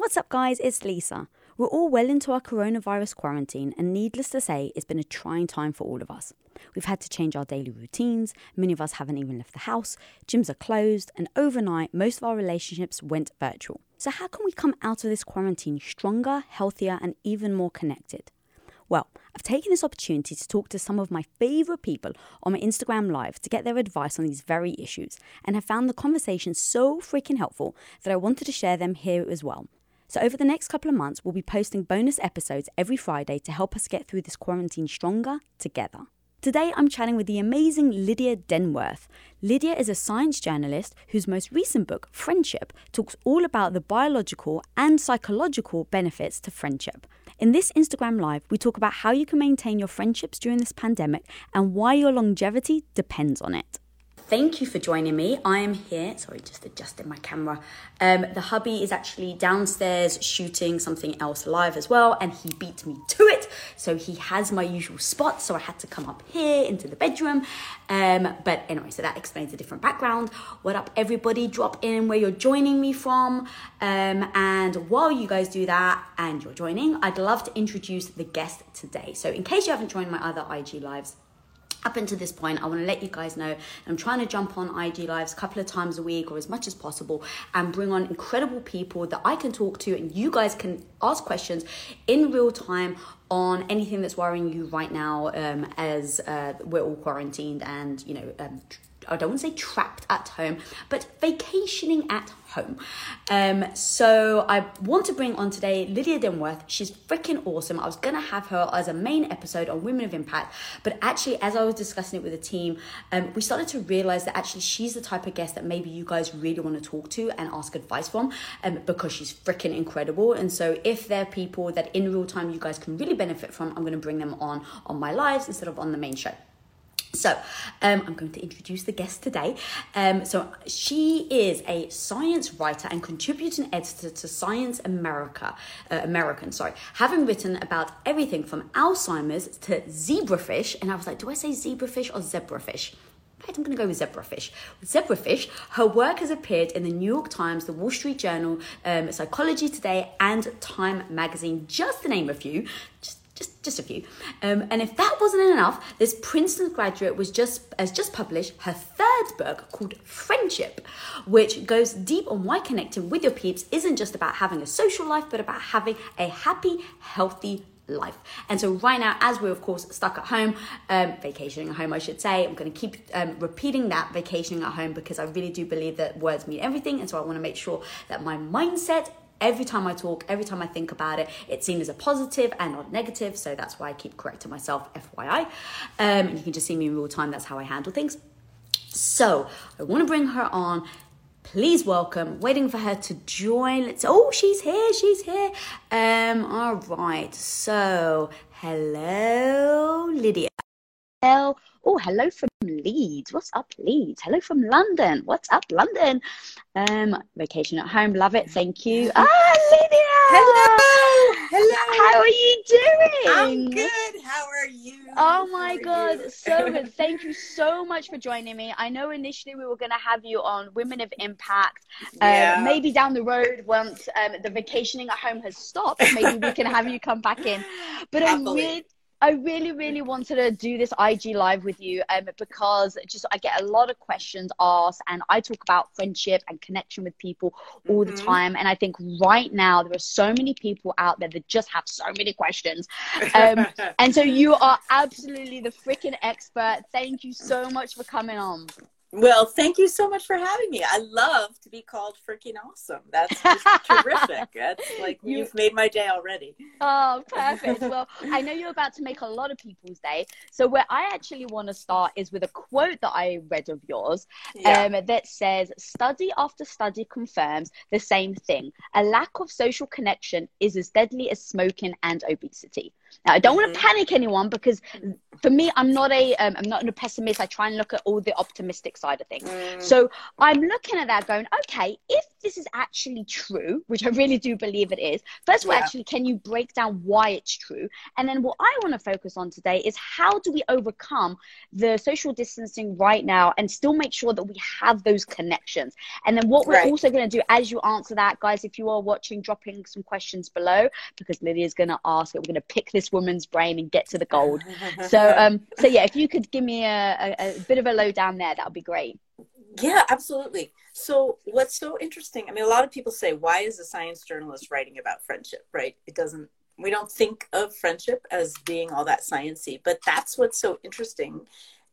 What's up, guys? It's Lisa. We're all well into our coronavirus quarantine, and needless to say, it's been a trying time for all of us. We've had to change our daily routines, many of us haven't even left the house, gyms are closed, and overnight, most of our relationships went virtual. So, how can we come out of this quarantine stronger, healthier, and even more connected? Well, I've taken this opportunity to talk to some of my favourite people on my Instagram Live to get their advice on these very issues, and have found the conversation so freaking helpful that I wanted to share them here as well. So, over the next couple of months, we'll be posting bonus episodes every Friday to help us get through this quarantine stronger together. Today, I'm chatting with the amazing Lydia Denworth. Lydia is a science journalist whose most recent book, Friendship, talks all about the biological and psychological benefits to friendship. In this Instagram Live, we talk about how you can maintain your friendships during this pandemic and why your longevity depends on it thank you for joining me. I am here. Sorry, just adjusting my camera. Um, the hubby is actually downstairs shooting something else live as well, and he beat me to it. So he has my usual spot. So I had to come up here into the bedroom. Um, but anyway, so that explains a different background. What up, everybody? Drop in where you're joining me from. Um, and while you guys do that and you're joining, I'd love to introduce the guest today. So in case you haven't joined my other IG lives, up until this point, I want to let you guys know I'm trying to jump on IG Lives a couple of times a week or as much as possible and bring on incredible people that I can talk to and you guys can ask questions in real time on anything that's worrying you right now um, as uh, we're all quarantined and, you know, um, I don't want to say trapped at home, but vacationing at home. Um, so I want to bring on today Lydia Denworth. She's freaking awesome. I was to have her as a main episode on Women of Impact, but actually, as I was discussing it with the team, um, we started to realize that actually she's the type of guest that maybe you guys really want to talk to and ask advice from um, because she's freaking incredible. And so, if there are people that in real time you guys can really benefit from, I'm to bring them on on my lives instead of on the main show. So, um, I'm going to introduce the guest today. Um, so, she is a science writer and contributing editor to Science America, uh, American, sorry, having written about everything from Alzheimer's to zebrafish. And I was like, do I say zebrafish or zebrafish? Right, I'm going to go with zebrafish. With zebrafish, her work has appeared in the New York Times, the Wall Street Journal, um, Psychology Today, and Time Magazine, just to name a few. Just just a few. Um, and if that wasn't enough, this Princeton graduate was just has just published her third book called Friendship, which goes deep on why connecting with your peeps isn't just about having a social life, but about having a happy, healthy life. And so right now, as we're of course stuck at home, um, vacationing at home, I should say, I'm going to keep um, repeating that vacationing at home because I really do believe that words mean everything. And so I want to make sure that my mindset every time I talk, every time I think about it, it's seen as a positive and not negative. So that's why I keep correcting myself, FYI. Um, and you can just see me in real time. That's how I handle things. So I want to bring her on. Please welcome, waiting for her to join. Let's. Oh, she's here. She's here. Um. All right. So, hello, Lydia. Hello. Oh, hello from Leeds. What's up, Leeds? Hello from London. What's up, London? Um, vacation at home. Love it. Thank you. Ah, Lydia. Hello. Hello. How are you doing? I'm good. How are you? Oh my god, you? so good. Thank you so much for joining me. I know initially we were going to have you on Women of Impact. Yeah. Um, maybe down the road, once um, the vacationing at home has stopped, maybe we can have you come back in. But I Happily. really, I really, really wanted to do this IG live with you um, because just I get a lot of questions asked, and I talk about friendship and connection with people all the Mhm. time. And I think right now there are so many people out there that just have so many questions. Um, and so you are absolutely the freaking expert. Thank you so much for coming on. Well, thank you so much for having me. I love to be called freaking awesome. That's just terrific. That's like You- you've made my day already. Oh, perfect. Well, I know you're about to make a lot of people's day. So where I actually want to start is with a quote that I read of yours Yeah. um, that says, Study after study confirms the same thing. A lack of social connection is as deadly as smoking and obesity. Now, I don't mm-hmm. want to panic anyone because for me, I'm not a am um, not a pessimist. I try and look at all the optimistic side of things. Mm. So I'm looking at that, going, okay, if this is actually true, which I really do believe it is. First of all, yeah. actually, can you break down why it's true? And then what I want to focus on today is how do we overcome the social distancing right now and still make sure that we have those connections? And then what we're right. also going to do as you answer that, guys, if you are watching, dropping some questions below because Lydia's going to ask it. We're going to pick this woman's brain and get to the gold. so, um, so yeah, if you could give me a, a, a bit of a lowdown there, that would be great. Yeah, absolutely. So, what's so interesting? I mean, a lot of people say, why is a science journalist writing about friendship, right? It doesn't, we don't think of friendship as being all that sciency, but that's what's so interesting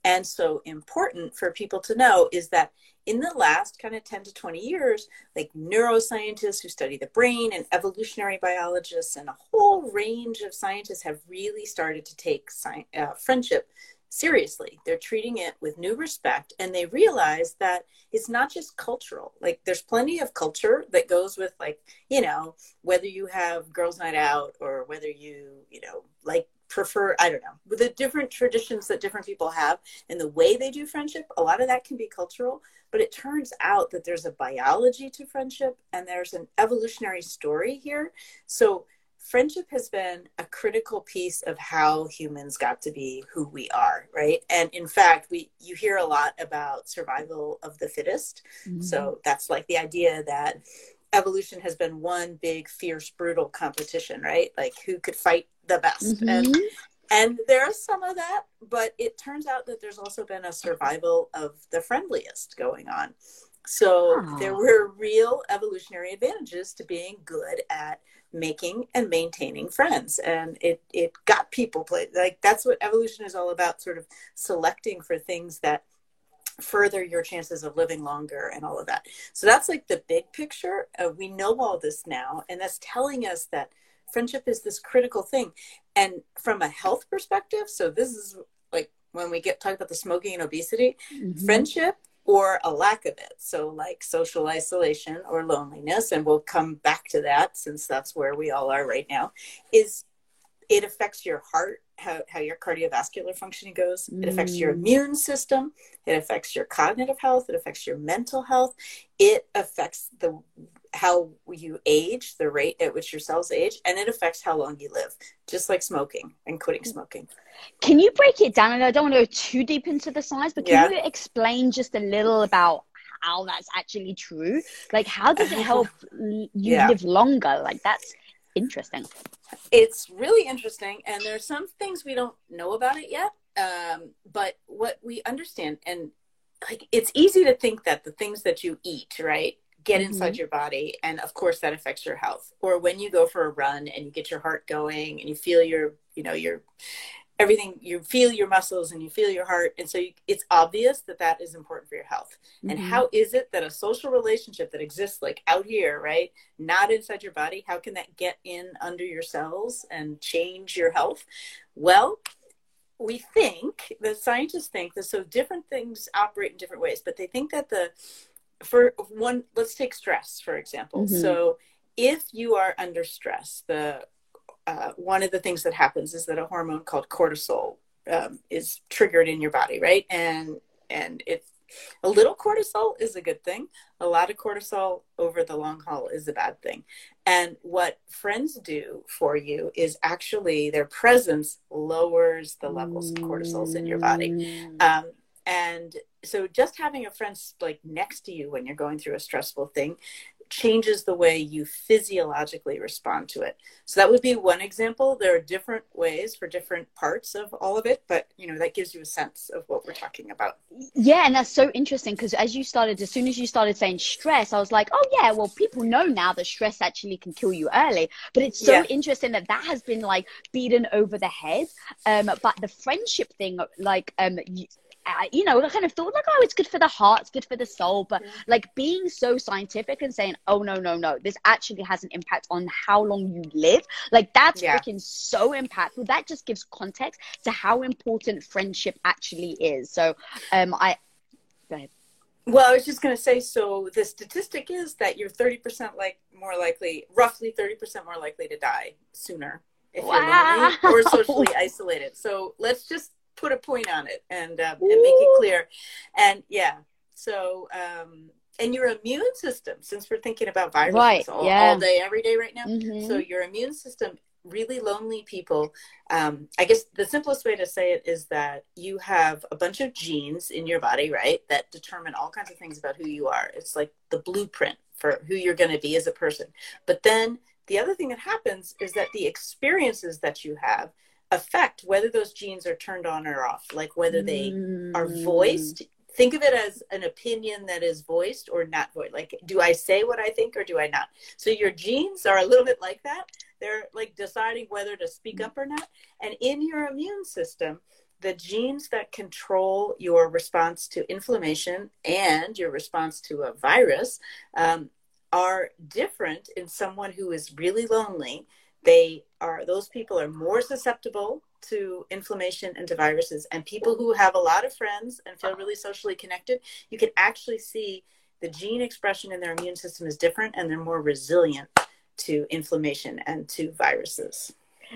and so important for people to know is that in the last kind of 10 to 20 years, like neuroscientists who study the brain and evolutionary biologists and a whole range of scientists have really started to take science, uh, friendship seriously. They're treating it with new respect and they realize that it's not just cultural. Like there's plenty of culture that goes with like, you know, whether you have girls night out or whether you, you know, like prefer i don't know with the different traditions that different people have and the way they do friendship a lot of that can be cultural but it turns out that there's a biology to friendship and there's an evolutionary story here. So friendship has been a critical piece of how humans got to be who we are right? And in fact we you hear a lot about survival of the fittest. Mm-hmm. so that's like the idea that evolution has been one big fierce brutal competition right? Like who could fight the best. Mm-hmm. and and there's some of that but it turns out that there's also been a survival of the friendliest going on. So oh. there were real evolutionary advantages to being good at making and maintaining friends. And it it got people play like that's what evolution is all about sort of selecting for things that further your chances of living longer and all of that. So that's like the big picture. Uh, we know all this now and that's telling us that friendship is this critical thing and from a health perspective so this is like when we get talk about the smoking and obesity mm-hmm. friendship or a lack of it. So, like social isolation or loneliness, and we'll come back to that since that's where we all are right now, is it affects your heart, how, how your cardiovascular functioning goes. Mm. It affects your mm. immune system. It affects your cognitive health. It affects your mental health. It affects the how you age, the rate at which your cells age, and it affects how long you live, just like smoking and quitting smoking. Can you break it down? And I don't want to go too deep into the science, but can yeah. you explain just a little about how that's actually true? Like, how does it help you yeah. live longer? Like, that's interesting. It's really interesting, and there's some things we don't know about it yet. Um, but what we understand, and like, it's easy to think that the things that you eat, right, get mm-hmm. inside your body and of course that affects your health or when you go for a run and you get your heart going and you feel your you know your everything you feel your muscles and you feel your heart and so you, it's obvious that that is important for your health mm-hmm. and how is it that a social relationship that exists like out here right not inside your body how can that get in under your cells and change your health well we think the scientists think that so different things operate in different ways but they think that the for one let's take stress for example mm-hmm. so if you are under stress the uh, one of the things that happens is that a hormone called cortisol um, is triggered in your body right? And and it a little cortisol is a good thing a lot of cortisol over the long haul is a bad thing. And what friends do for you is actually their presence lowers the levels of cortisols in your body. Mm. um, and so just having a friend like next to you when you're going through a stressful thing changes the way you physiologically respond to it. So that would be one example. There are different ways for different parts of all of it, but you know that gives you a sense of what we're talking about. Yeah, and that's so interesting because as you started, as soon as you started saying stress, I was like, oh yeah, well people know now that stress actually can kill you early. But it's so yeah. interesting that that has been like beaten over the head. Um, but the friendship thing, like um, I, you know, I kind of thought like, oh, it's good for the heart, it's good for the soul, but yeah. like being so scientific and saying, oh no, no, no, this actually has an impact on how long you live. Like that's yeah. freaking so impactful. That just gives context to how important friendship actually is. So, um, I. Well, I was just going to say, so the statistic is that you're 30% like more likely, roughly 30% more likely to die sooner if Wow. you're lonely or socially isolated. So let's just put a point on it and um, and make it clear. And yeah, so um, and your immune system, since we're thinking about viruses Right, all, yeah. all day, every day, right now. Mhm. So your immune system, really lonely people. Um, I guess the simplest way to say it is that you have a bunch of genes in your body, right, that determine all kinds of things about who you are. It's like the blueprint for who you're going to be as a person. But then the other thing that happens is that the experiences that you have affect whether those genes are turned on or off, like whether they are Mm. voiced. Think of it as an opinion that is voiced or not voiced. Like, do I say what I think or do I not? So your genes are a little bit like that. They're like deciding whether to speak up or not. And in your immune system, the genes that control your response to inflammation and your response to a virus um, are different in someone who is really lonely. They are those people are more susceptible to inflammation and to viruses. And people who have a lot of friends and feel really socially connected, you can actually see the gene expression in their immune system is different and they're more resilient to inflammation and to viruses.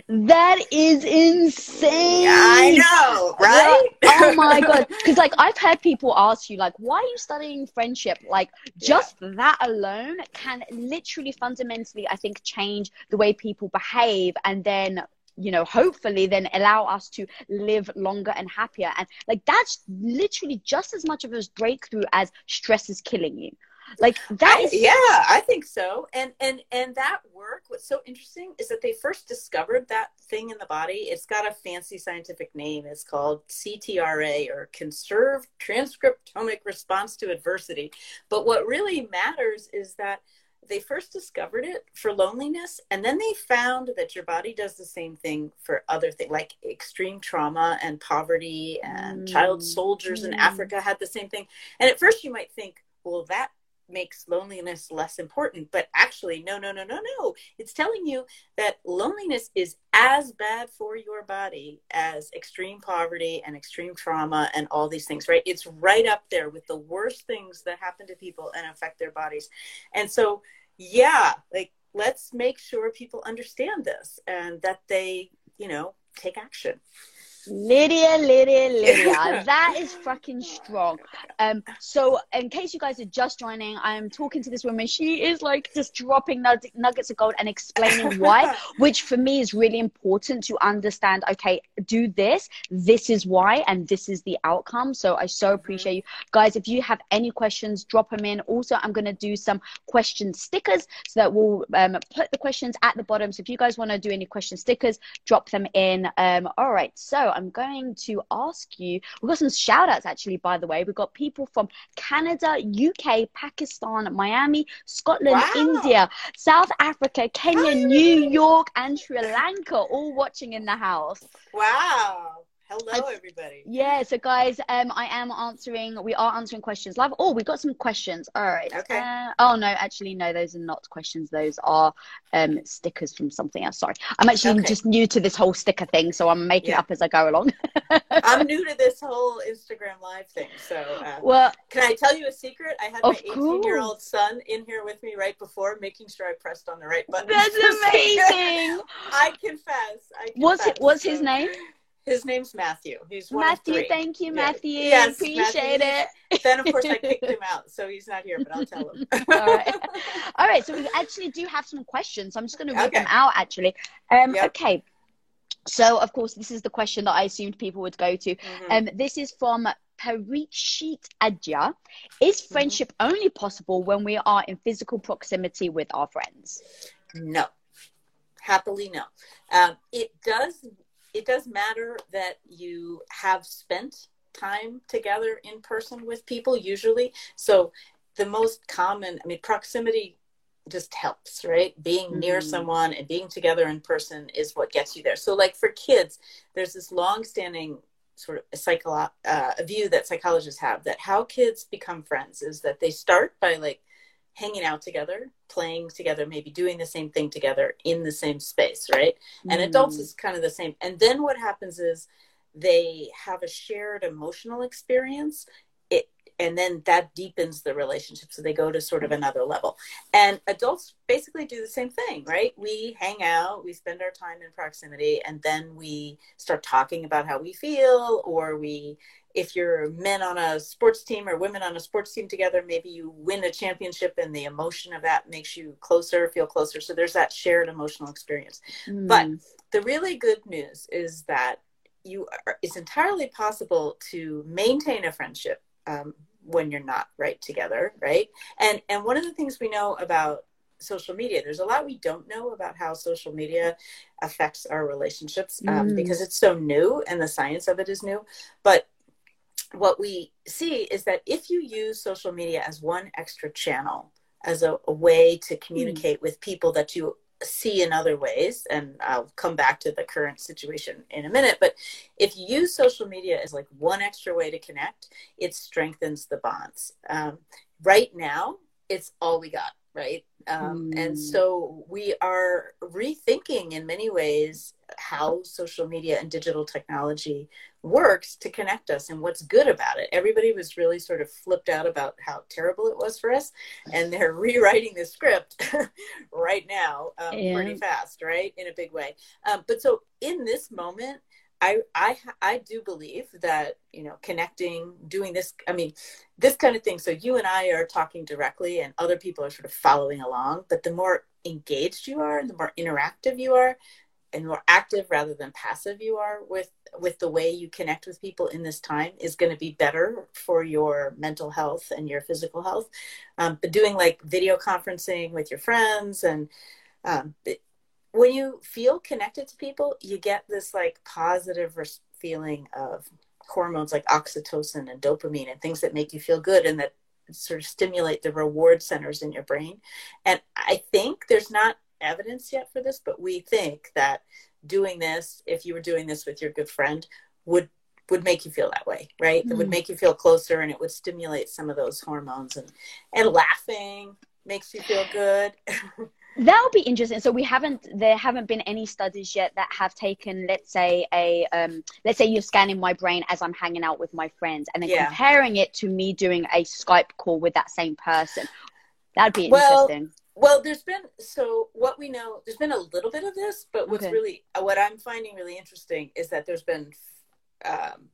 That is insane. I know, right? oh my god. Because like i've had people ask you like why are you studying friendship? Like just that alone can literally fundamentally i think change the way people behave and then you know hopefully then allow us to live longer and happier. And like that's literally just as much of a breakthrough as stress is killing you like that I- yeah i think so. And and and that work what's so interesting is that they first discovered that thing in the body. It's got a fancy scientific name. It's called ctra or conserved transcriptomic response to adversity. But what really matters is that they first discovered it for loneliness and then they found that your body does the same thing for other things like extreme trauma and poverty and child Mm. soldiers in Mm. africa had the same thing. And at first you might think well that makes loneliness less important but actually no no no no no. It's telling you that loneliness is as bad for your body as extreme poverty and extreme trauma and all these things right? It's right up there with the worst things that happen to people and affect their bodies. And so yeah like let's make sure people understand this and that they you know take action Lydia, Lydia, Lydia. that is fucking strong. Um, so in case you guys are just joining, I am talking to this woman. She is like just dropping nuggets of gold and explaining why, which for me is really important to understand. Okay, do this. This is why, and this is the outcome. So I so appreciate you guys. If you have any questions, drop them in. Also, I'm gonna do some question stickers so that we'll um, put the questions at the bottom. So if you guys want to do any question stickers, drop them in. Um, all right, so I'm going to ask you. We've got some shout outs actually, by the way. We've got people from Canada, UK, Pakistan, Miami, Scotland, Wow. India, South Africa, Kenya, New York, and Sri Lanka all watching in the house. wow hello everybody Yeah, so guys, um, I am answering. We are answering questions live. Oh, we got some questions. All right. Okay. Uh, oh no, actually, no, those are not questions. Those are um stickers from something else. Sorry, I'm actually Okay. just new to this whole sticker thing, so I'm making Yeah. it up as I go along. i'm new to this whole instagram live thing so uh, well, Can I tell you a secret? I had my 18 year old son in here with me right before, making sure I pressed on the right button. that's amazing. I confess. I confess. What's it? What's his name? His name's Matthew. He's one Matthew. Thank you, Yeah. Matthew. Yes, Appreciate Matthew. it. Then of course I kicked him out, so he's not here. But I'll tell him. All right. All right, so we actually do have some questions. I'm just going to read Okay. them out actually. Um, Yep. Okay. So, of course, this is the question that I assumed people would go to. Mhm. Um, this is from Parikshit Adya. Is Mm-hmm. friendship only possible when we are in physical proximity with our friends? No, happily no. Um, it does. It does matter that you have spent time together in person with people. Usually, so the most common. I mean, proximity just helps, right? Being near Mhm. someone and being together in person is what gets you there. So, like for kids, there's this long-standing sort of a psycho uh, a view that psychologists have that how kids become friends is that they start by like hanging out together, playing together, maybe doing the same thing together in the same space, right? And adults Mm. is kind of the same. And then what happens is they have a shared emotional experience. It and then that deepens the relationship so they go to sort of another level and adults basically do the same thing right we hang out we spend our time in proximity and then we start talking about how we feel or we if you're men on a sports team or women on a sports team together maybe you win a championship and the emotion of that makes you closer feel closer so there's that shared emotional experience mm. but the really good news is that you are, it's entirely possible to maintain a friendship um, when you're not right together right and and one of the things we know about social media there's a lot we don't know about how social media affects our relationships um, mm. because it's so new and the science of it is new but what we see is that if you use social media as one extra channel as a, a way to communicate mm. with people that you see in other ways and i'll come back to the current situation in a minute but if you use social media as like one extra way to connect it strengthens the bonds um, right now it's all we got right um, mm. and so we are rethinking in many ways how social media and digital technology works to connect us and what's good about it. Everybody was really sort of flipped out about how terrible it was for us, and they're rewriting the script right now um, yeah. pretty fast, right, in a big way. Um, but so in this moment, I, I I do believe that you know connecting, doing this. I mean, this kind of thing. So you and I are talking directly, and other people are sort of following along. But the more engaged you are, and the more interactive you are, and more active rather than passive you are with with the way you connect with people in this time is going to be better for your mental health and your physical health. Um, but doing like video conferencing with your friends and um, it, when you feel connected to people you get this like positive feeling of hormones like oxytocin and dopamine and things that make you feel good and that sort of stimulate the reward centers in your brain. And i think there's not evidence yet for this, but we think that doing this, if you were doing this with your good friend, would would make you feel that way, right? Mm-hmm. It would mm. make you feel closer and it would stimulate some of those hormones and and laughing makes you feel good. that would be interesting. So we haven't there haven't been any studies yet that have taken, let's say, a um, let's say you're scanning my brain as I'm hanging out with my friends, and then yeah. comparing it to me doing a Skype call with that same person. That'd be well, interesting. Well, there's been so what we know. There's been a little bit of this, but what's okay. really what I'm finding really interesting is that there's been um,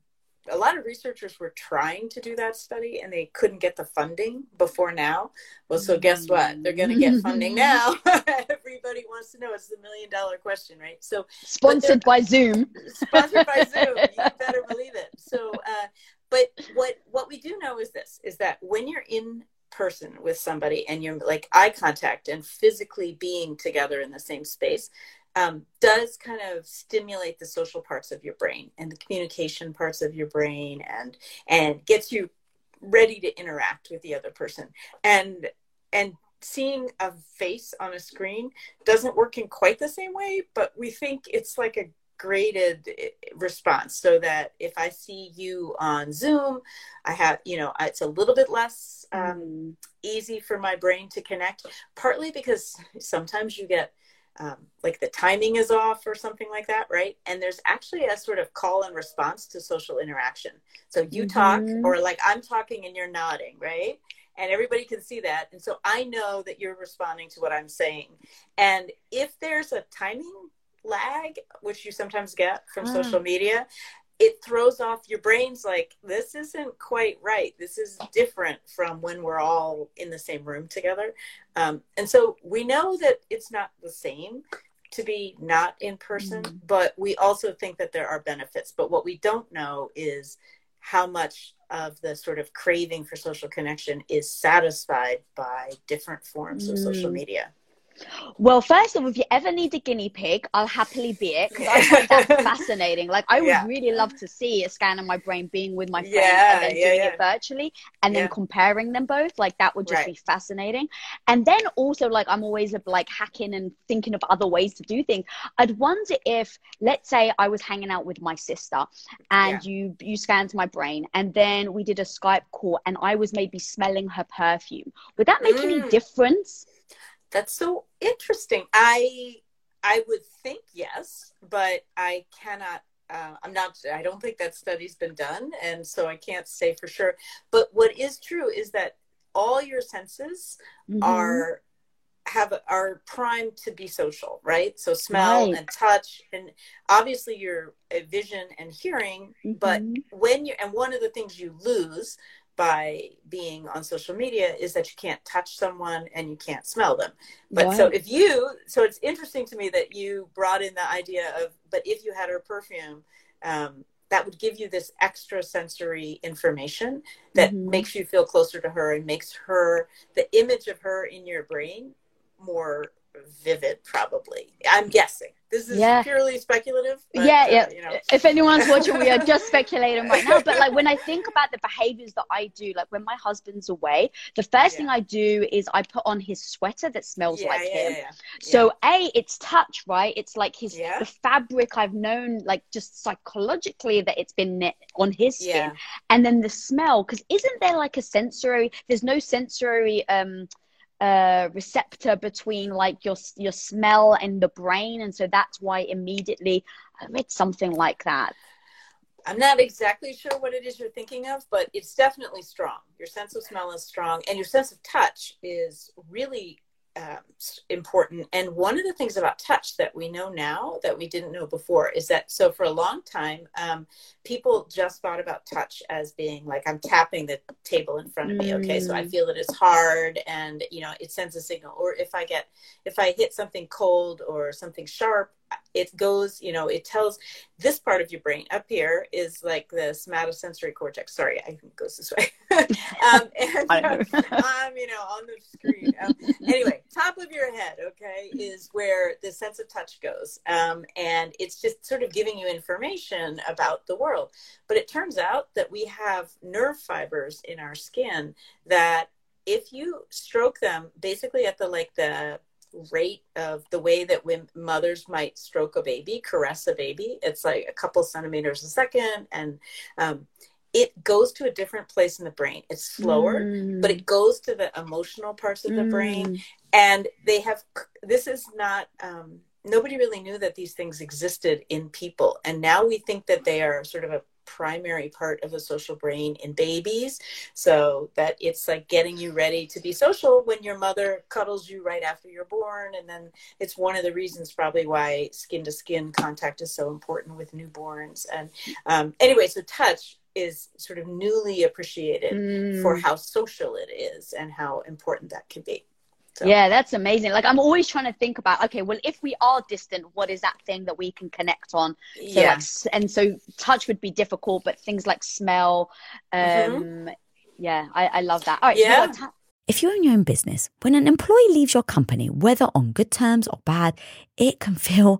a lot of researchers were trying to do that study and they couldn't get the funding before now. Well, so guess what? They're going to get funding now. Everybody wants to know. It's the million dollar question, right? So sponsored by Zoom. Sponsored by Zoom. You better believe it. So, uh, but what what we do know is this: is that when you're in person with somebody and you're like eye contact and physically being together in the same space um, does kind of stimulate the social parts of your brain and the communication parts of your brain and and gets you ready to interact with the other person. And and seeing a face on a screen doesn't work in quite the same way but we think it's like a graded eh, response so that if I see you on Zoom, I have, you know, it's a little bit less um, mm. easy for my brain to connect, partly because sometimes you get um, like the timing is off or something like that, right? And there's actually a sort of call and response to social interaction. So you mm-hmm. talk, or like I'm talking and you're nodding, right? And everybody can see that. And so I know that you're responding to what I'm saying. And if there's a timing lag, which you sometimes get from mm. social media, it throws off your brain's like, this isn't quite right. This is different from when we're all in the same room together. Um, and so we know that it's not the same to be not in person, mm. but we also think that there are benefits. But what we don't know is how much of the sort of craving for social connection is satisfied by different forms mm. of social mm. media. Well, first of all, if you ever need a guinea pig, I'll happily be it because I find that fascinating. Like, I would yeah. really love to see a scan of my brain being with my friend yeah, and then yeah, doing it virtually and then comparing them both. Like, that would just right. be fascinating. And then also, like, I'm always like hacking and thinking of other ways to do things. I'd wonder if, let's say, I was hanging out with my sister and you you scanned my brain and then we did a Skype call and I was maybe smelling her perfume. Would that make mm. any difference? That's so interesting. I I would think yes, but I cannot uh, I'm not, I don't think that study's been done. And so I can't say for sure. But what is true is that all your senses mm-hmm. are have are primed to be social right so smell right. and touch and obviously your uh, vision and hearing mm-hmm. but when you and one of the things you lose by being on social media is that you can't touch someone and you can't smell them. But right. so if you, so it's interesting to me that you brought in the idea of, but if you had her perfume, um, that would give you this extra sensory information that mm-hmm. makes you feel closer to her and makes her, the image of her in your brain more vivid, probably. I'm guessing. This is yeah. purely speculative. But, yeah, uh, yeah. You know. If anyone's watching, we are just speculating right now. But like when I think about the behaviors that I do, like when my husband's away, the first yeah. thing I do is I put on his sweater that smells yeah, like him. So a, it's touch, right? It's like his the fabric I've known, like just psychologically that it's been knit on his skin, and then the smell. Because isn't there like a sensory? There's no sensory. um uh, receptor between like your your smell and the brain, and so that's why immediately I read something like that. I'm not exactly sure what it is you're thinking of, but it's definitely strong. Your sense of smell is strong, and your sense of touch is really um, important. And one of the things about touch that we know now that we didn't know before is that so for a long time, um, people just thought about touch as being like I'm tapping the table in front of me. Okay, so I mm. feel that it's hard, and you know it sends a signal. Or if I get if I hit something cold or something sharp, it goes, you know, it tells this part of your brain up here is like the somatosensory cortex. Sorry, I think it goes this way. um, and um, you know, on the screen. Um, anyway, top of your head, okay, is where the sense of touch goes. Um, and it's just sort of giving you information about the world. But it turns out that we have nerve fibers in our skin that if you stroke them basically at the like the rate of the way that when mothers might stroke a baby, caress a baby. It's like a couple centimeters a second, and um, it goes to a different place in the brain. It's slower, mm. but it goes to the emotional parts of the mm. brain. And they have this is not. Um, nobody really knew that these things existed in people, and now we think that they are sort of a primary part of the social brain in babies. So that it's like getting you ready to be social when your mother cuddles you right after you're born. And then it's one of the reasons probably why skin to skin contact is so important with newborns. And um, anyway, so touch is sort of newly appreciated mm. for how social it is and how important that can be. So. Yeah, that's amazing. Like I'm always trying to think about, okay, well, if we are distant, what is that thing that we can connect on? So yeah. Like, and so touch would be difficult, but things like smell, mm-hmm. um, mm-hmm. yeah, I, I love that. All right, yeah. So if you own your own business, when an employee leaves your company, whether on good terms or bad, it can feel,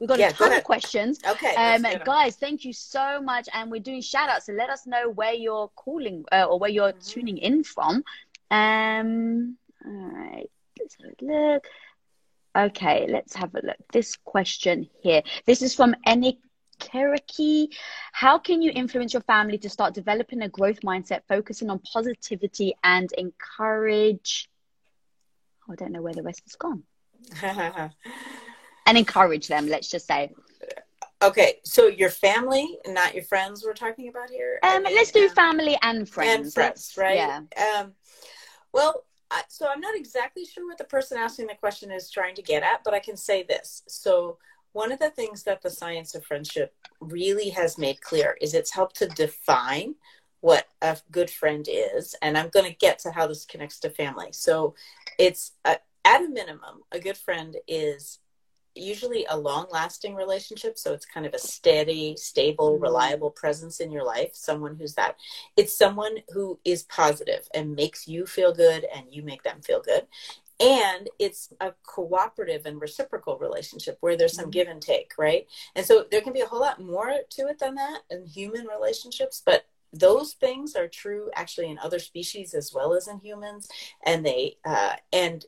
We've got yeah, a ton of questions. Okay. Um, guys, thank you so much. And we're doing shout outs. So let us know where you're calling uh, or where you're mm-hmm. tuning in from. Um, all right. Let's have a look. Okay, let's have a look. This question here. This is from Enik Cherokee. How can you influence your family to start developing a growth mindset, focusing on positivity and encourage? Oh, I don't know where the rest is gone. and encourage them, let's just say. Okay, so your family, not your friends, we're talking about here. Um, I mean, let's do um, family and friends. And friends, right? Yeah. Um, well, I, so I'm not exactly sure what the person asking the question is trying to get at, but I can say this. So one of the things that the science of friendship really has made clear is it's helped to define what a good friend is and i'm going to get to how this connects to family so it's a, at a minimum a good friend is usually a long lasting relationship so it's kind of a steady stable mm-hmm. reliable presence in your life someone who's that it's someone who is positive and makes you feel good and you make them feel good and it's a cooperative and reciprocal relationship where there's some mm-hmm. give and take right and so there can be a whole lot more to it than that in human relationships but those things are true actually in other species as well as in humans and they uh, and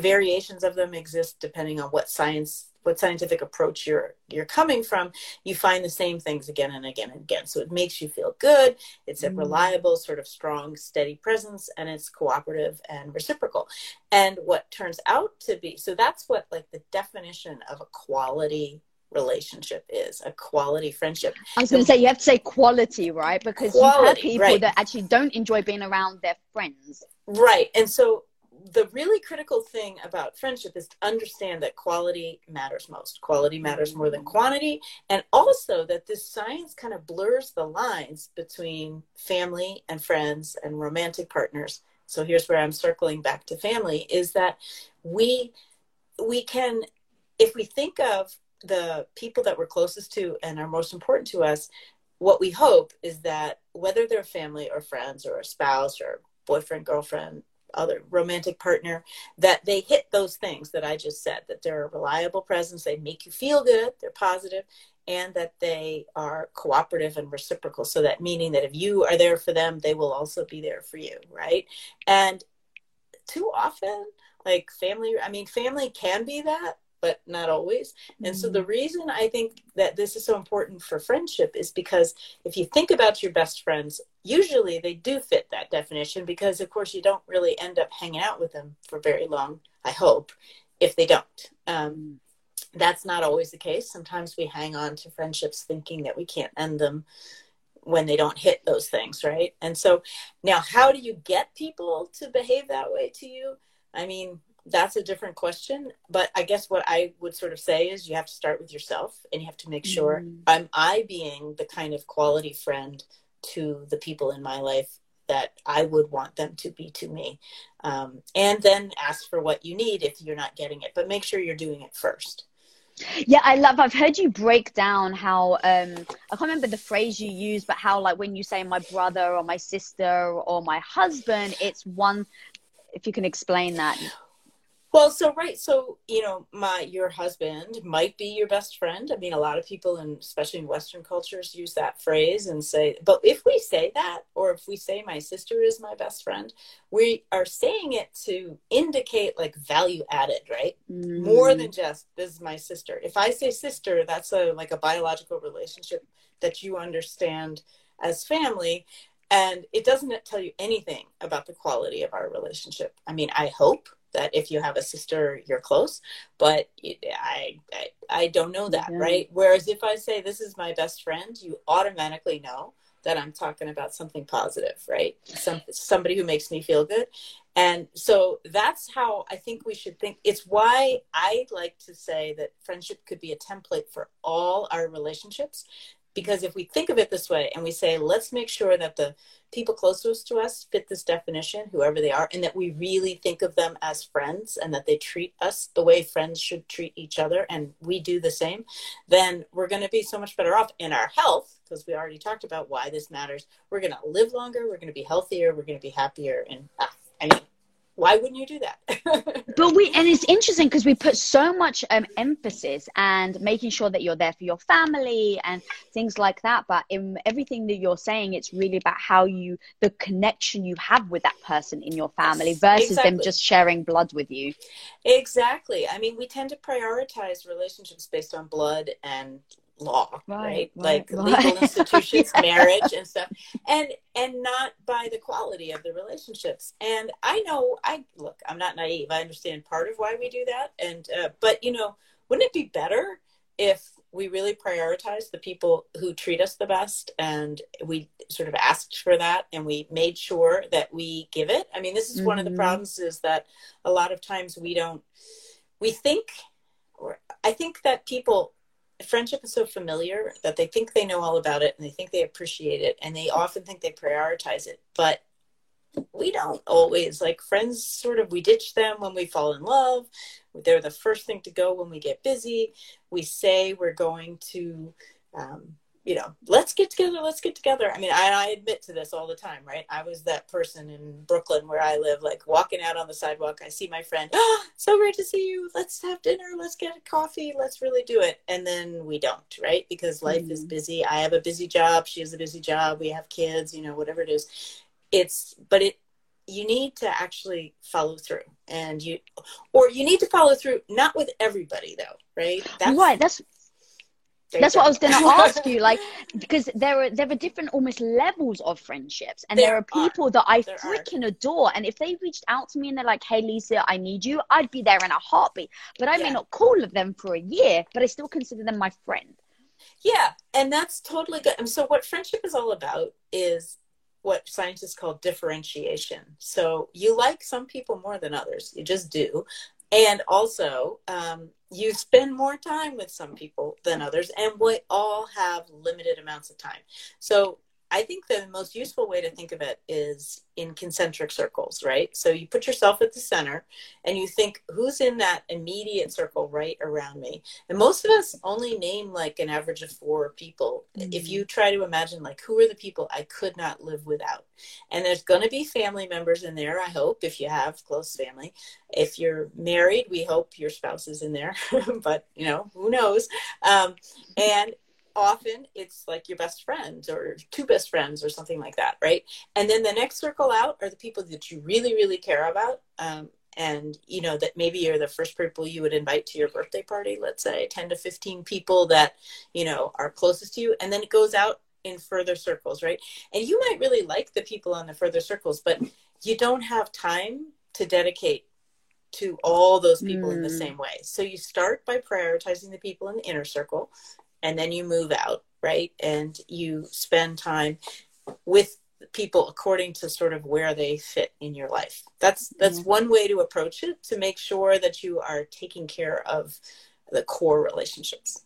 variations of them exist depending on what science what scientific approach you're you're coming from you find the same things again and again and again so it makes you feel good it's a mm. reliable sort of strong steady presence and it's cooperative and reciprocal and what turns out to be so that's what like the definition of a quality relationship is a quality friendship. I was going to say you have to say quality, right? Because quality, you have people right. that actually don't enjoy being around their friends. Right. And so the really critical thing about friendship is to understand that quality matters most. Quality matters more than quantity. And also that this science kind of blurs the lines between family and friends and romantic partners. So here's where I'm circling back to family is that we we can if we think of the people that we're closest to and are most important to us, what we hope is that whether they're family or friends or a spouse or boyfriend, girlfriend, other romantic partner that they hit those things that I just said that they're a reliable presence, they make you feel good, they're positive, and that they are cooperative and reciprocal. So that meaning that if you are there for them, they will also be there for you, right? And too often, like family, I mean, family can be that, but not always. And so the mm-hmm. reason I think that this is so important for friendship is because if you think about your best friends, usually they do fit that definition because, of course, you don't really end up hanging out with them for very long, I hope, if they don't. Um, that's not always the case. Sometimes we hang on to friendships thinking that we can't end them when they don't hit those things, right? And so now, how do you get people to behave that way to you? I mean, that's a different question but i guess what i would sort of say is you have to start with yourself and you have to make sure mm. am i being the kind of quality friend to the people in my life that i would want them to be to me. Um, and then ask for what you need if you're not getting it but make sure you're doing it first. Yeah i love i've heard you break down how um i can't remember the phrase you use but how like when you say my brother or my sister or my husband it's one if you can explain that well, so right, so you know, my your husband might be your best friend. I mean, a lot of people, and especially in Western cultures, use that phrase and say. But if we say that, or if we say my sister is my best friend, we are saying it to indicate like value added, right? Mm. More than just this is my sister. If I say sister, that's a like a biological relationship that you understand as family and it doesn't tell you anything about the quality of our relationship i mean i hope that if you have a sister you're close but i i, I don't know that right? Whereas if i say this is my best friend you automatically know that i'm talking about something positive right? Some, somebody who makes me feel good. And so that's how i think we should think. It's why i like to say that friendship could be a template for all our relationships because if we think of it this way and we say let's make sure that the people closest to us fit this definition whoever they are and that we really think of them as friends and that they treat us the way friends should treat each other and we do the same then we're going to be so much better off in our health because we already talked about why this matters. We're going to live longer we're going to be healthier we're going to be happier and ah, i mean why wouldn't you do that? but we, and it's interesting because we put so much um, emphasis and making sure that you're there for your family and things like that. But in everything that you're saying, it's really about how you, the connection you have with that person in your family versus exactly. them just sharing blood with you. Exactly. I mean, we tend to prioritize relationships based on blood and law right, right? like right. legal institutions yeah. marriage and stuff and and not by the quality of the relationships and i know i look i'm not naive i understand part of why we do that and uh, but you know wouldn't it be better if we really prioritize the people who treat us the best and we sort of asked for that and we made sure that we give it i mean this is mm-hmm. one of the mm-hmm. problems is that a lot of times we don't we think or i think that people friendship is so familiar that they think they know all about it and they think they appreciate it and they often think they prioritize it but we don't always. Like friends sort of we ditch them when we fall in love. They're the first thing to go when we get busy. We say we're going to um, you know, let's get together, let's get together. I mean, I, I, admit to this all the time, right? I was that person in Brooklyn where I live, like walking out on the sidewalk. I see my friend, oh, so great to see you. Let's have dinner, let's get a coffee, let's really do it. And then we don't, right? Because life mm-hmm. is busy. I have a busy job, she has a busy job, we have kids, you know, whatever it is. It's, but it, you need to actually follow through and you or you need to follow through not with everybody though right that's, right that's that's what I was going to ask you, like, because there are there are different almost levels of friendships, and there, there are people are. that I there freaking are. adore. And if they reached out to me and they're like, "Hey, Lisa, I need you," I'd be there in a heartbeat. But I yeah. may not call them for a year, but I still consider them my friend. Yeah, and that's totally good. And so, what friendship is all about is what scientists call differentiation. So you like some people more than others. You just do and also um, you spend more time with some people than others and we all have limited amounts of time. So I think the most useful way to think of it is in concentric circles, right? So you put yourself at the center and you think, who's in that immediate circle right around me? And most of us only name like an average of four people. Mm-hmm. If you try to imagine, like, who are the people I could not live without? And there's going to be family members in there, I hope, if you have close family. If you're married, we hope your spouse is in there, but you know, who knows? Um, and often it's like your best friends or two best friends or something like that, right? And then the next circle out are the people that you really, really care about. Um, and you know that maybe you're the first people you would invite to your birthday party let's say 10 to 15 people that you know are closest to you and then it goes out in further circles right and you might really like the people on the further circles but you don't have time to dedicate to all those people mm. in the mm. same way so you start by prioritizing the people in the inner circle and then you move out, right? And you spend time with people according to sort of where they fit in your life. That's that's mm-hmm. one way to approach it to make sure that you are taking care of the core relationships.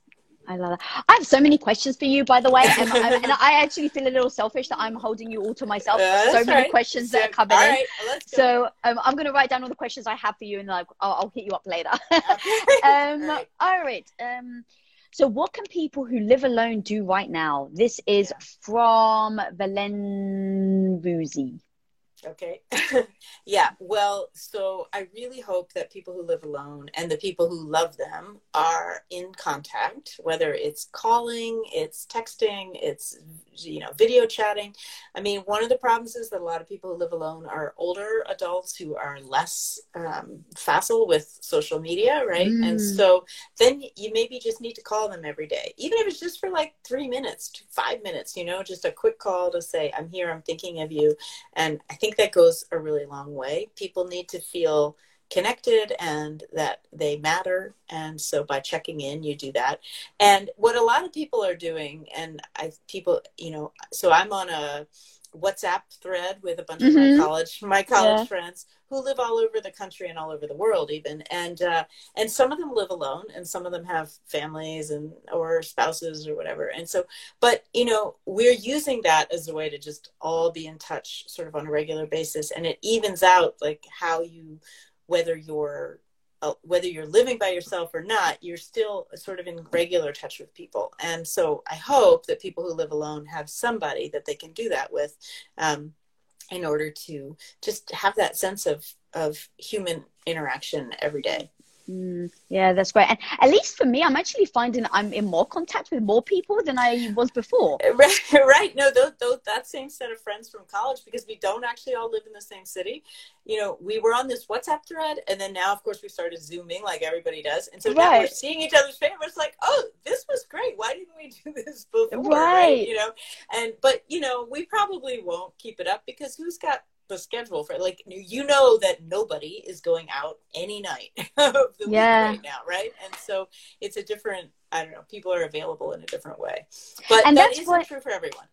I love that. I have so many questions for you, by the way, and, I, and I actually feel a little selfish that I'm holding you all to myself. Yeah, so many right. questions so, that are coming in. So um, I'm going to write down all the questions I have for you, and like I'll, I'll hit you up later. um, all right. All right. Um, so, what can people who live alone do right now? This is from Valenbuzi. Okay. yeah. Well, so I really hope that people who live alone and the people who love them are in contact, whether it's calling, it's texting, it's, you know, video chatting. I mean, one of the problems is that a lot of people who live alone are older adults who are less um, facile with social media, right? Mm. And so then you maybe just need to call them every day, even if it's just for like three minutes to five minutes, you know, just a quick call to say, I'm here, I'm thinking of you. And I think that goes a really long way. People need to feel connected and that they matter. And so by checking in, you do that. And what a lot of people are doing, and I people, you know, so I'm on a WhatsApp thread with a bunch mm-hmm. of my mm-hmm. college my college yeah. friends who live all over the country and all over the world even and uh, and some of them live alone and some of them have families and or spouses or whatever and so but you know we're using that as a way to just all be in touch sort of on a regular basis and it evens out like how you whether you're uh, whether you're living by yourself or not, you're still sort of in regular touch with people. And so I hope that people who live alone have somebody that they can do that with um, in order to just have that sense of, of human interaction every day. Mm, yeah, that's great. And at least for me, I'm actually finding I'm in more contact with more people than I was before. Right, right. No, those, those, that same set of friends from college, because we don't actually all live in the same city. You know, we were on this WhatsApp thread, and then now, of course, we started Zooming like everybody does. And so right. now we're seeing each other's face. It's like, oh, this was great. Why didn't we do this before? Right. right. You know, and, but, you know, we probably won't keep it up because who's got the schedule for like you know that nobody is going out any night of the yeah. week right now, right? And so it's a different. I don't know. People are available in a different way, but and that isn't what, true for everyone.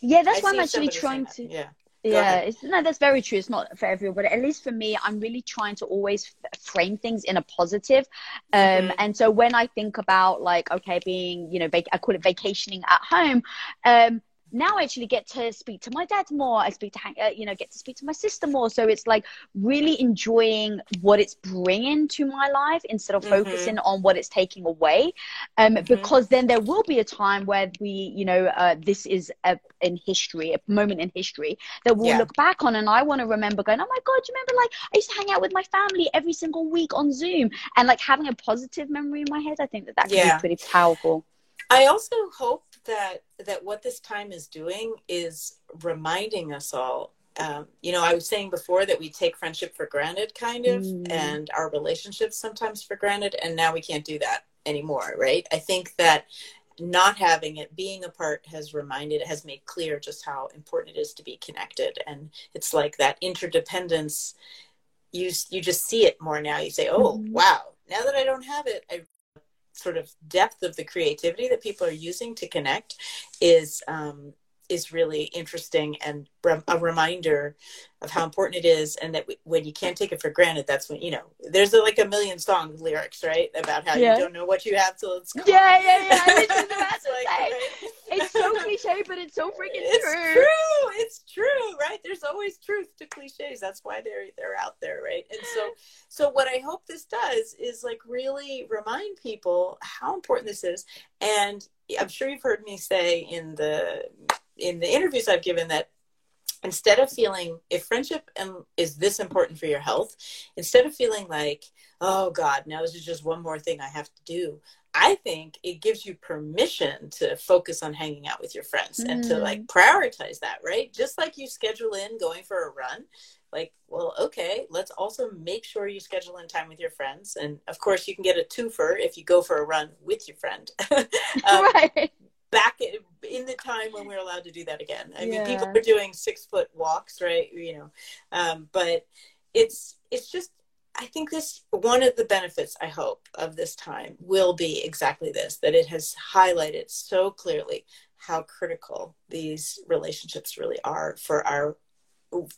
Yeah, that's I why I'm actually trying to. Yeah. yeah it's, no that's very true it's not for everyone but at least for me i'm really trying to always frame things in a positive um, mm-hmm. and so when i think about like okay being you know vac- i call it vacationing at home um, now I actually get to speak to my dad more. I speak to, uh, you know, get to speak to my sister more. So it's like really enjoying what it's bringing to my life instead of mm-hmm. focusing on what it's taking away. Um, mm-hmm. Because then there will be a time where we, you know, uh, this is a, in history, a moment in history that we'll yeah. look back on. And I want to remember going, oh my God, you remember like I used to hang out with my family every single week on Zoom and like having a positive memory in my head. I think that that can yeah. be pretty powerful. I also hope that that what this time is doing is reminding us all um, you know i was saying before that we take friendship for granted kind of mm. and our relationships sometimes for granted and now we can't do that anymore right i think that not having it being apart has reminded has made clear just how important it is to be connected and it's like that interdependence you you just see it more now you say oh mm. wow now that i don't have it i sort of depth of the creativity that people are using to connect is um, is really interesting and a reminder of how important it is and that when you can't take it for granted that's when you know there's a, like a million song lyrics right? About how yeah. you don't know what you have till it's gone. yeah yeah yeah I like, right? it's so cliche but it's so freaking it's true. true it's true right? There's always truth to cliches. That's why they're they're out there right? And so so what i hope this does is like really remind people how important this is. And i'm sure you've heard me say in the in the interviews I've given that instead of feeling if friendship is this important for your health instead of feeling like oh god now this is just one more thing i have to do i think it gives you permission to focus on hanging out with your friends mm. and to like mm. prioritize that right just like you schedule in going for a run like well okay let's also make sure you schedule in time with your friends and of course you can get a twofer if you go for a run with your friend um, right back in the time when we are allowed to do that again. I yeah. mean, people are doing six foot walks, right? You know, um, but it's it's just. I think this one of the benefits I hope of this time will be exactly this that it has highlighted so clearly how critical these relationships really are for our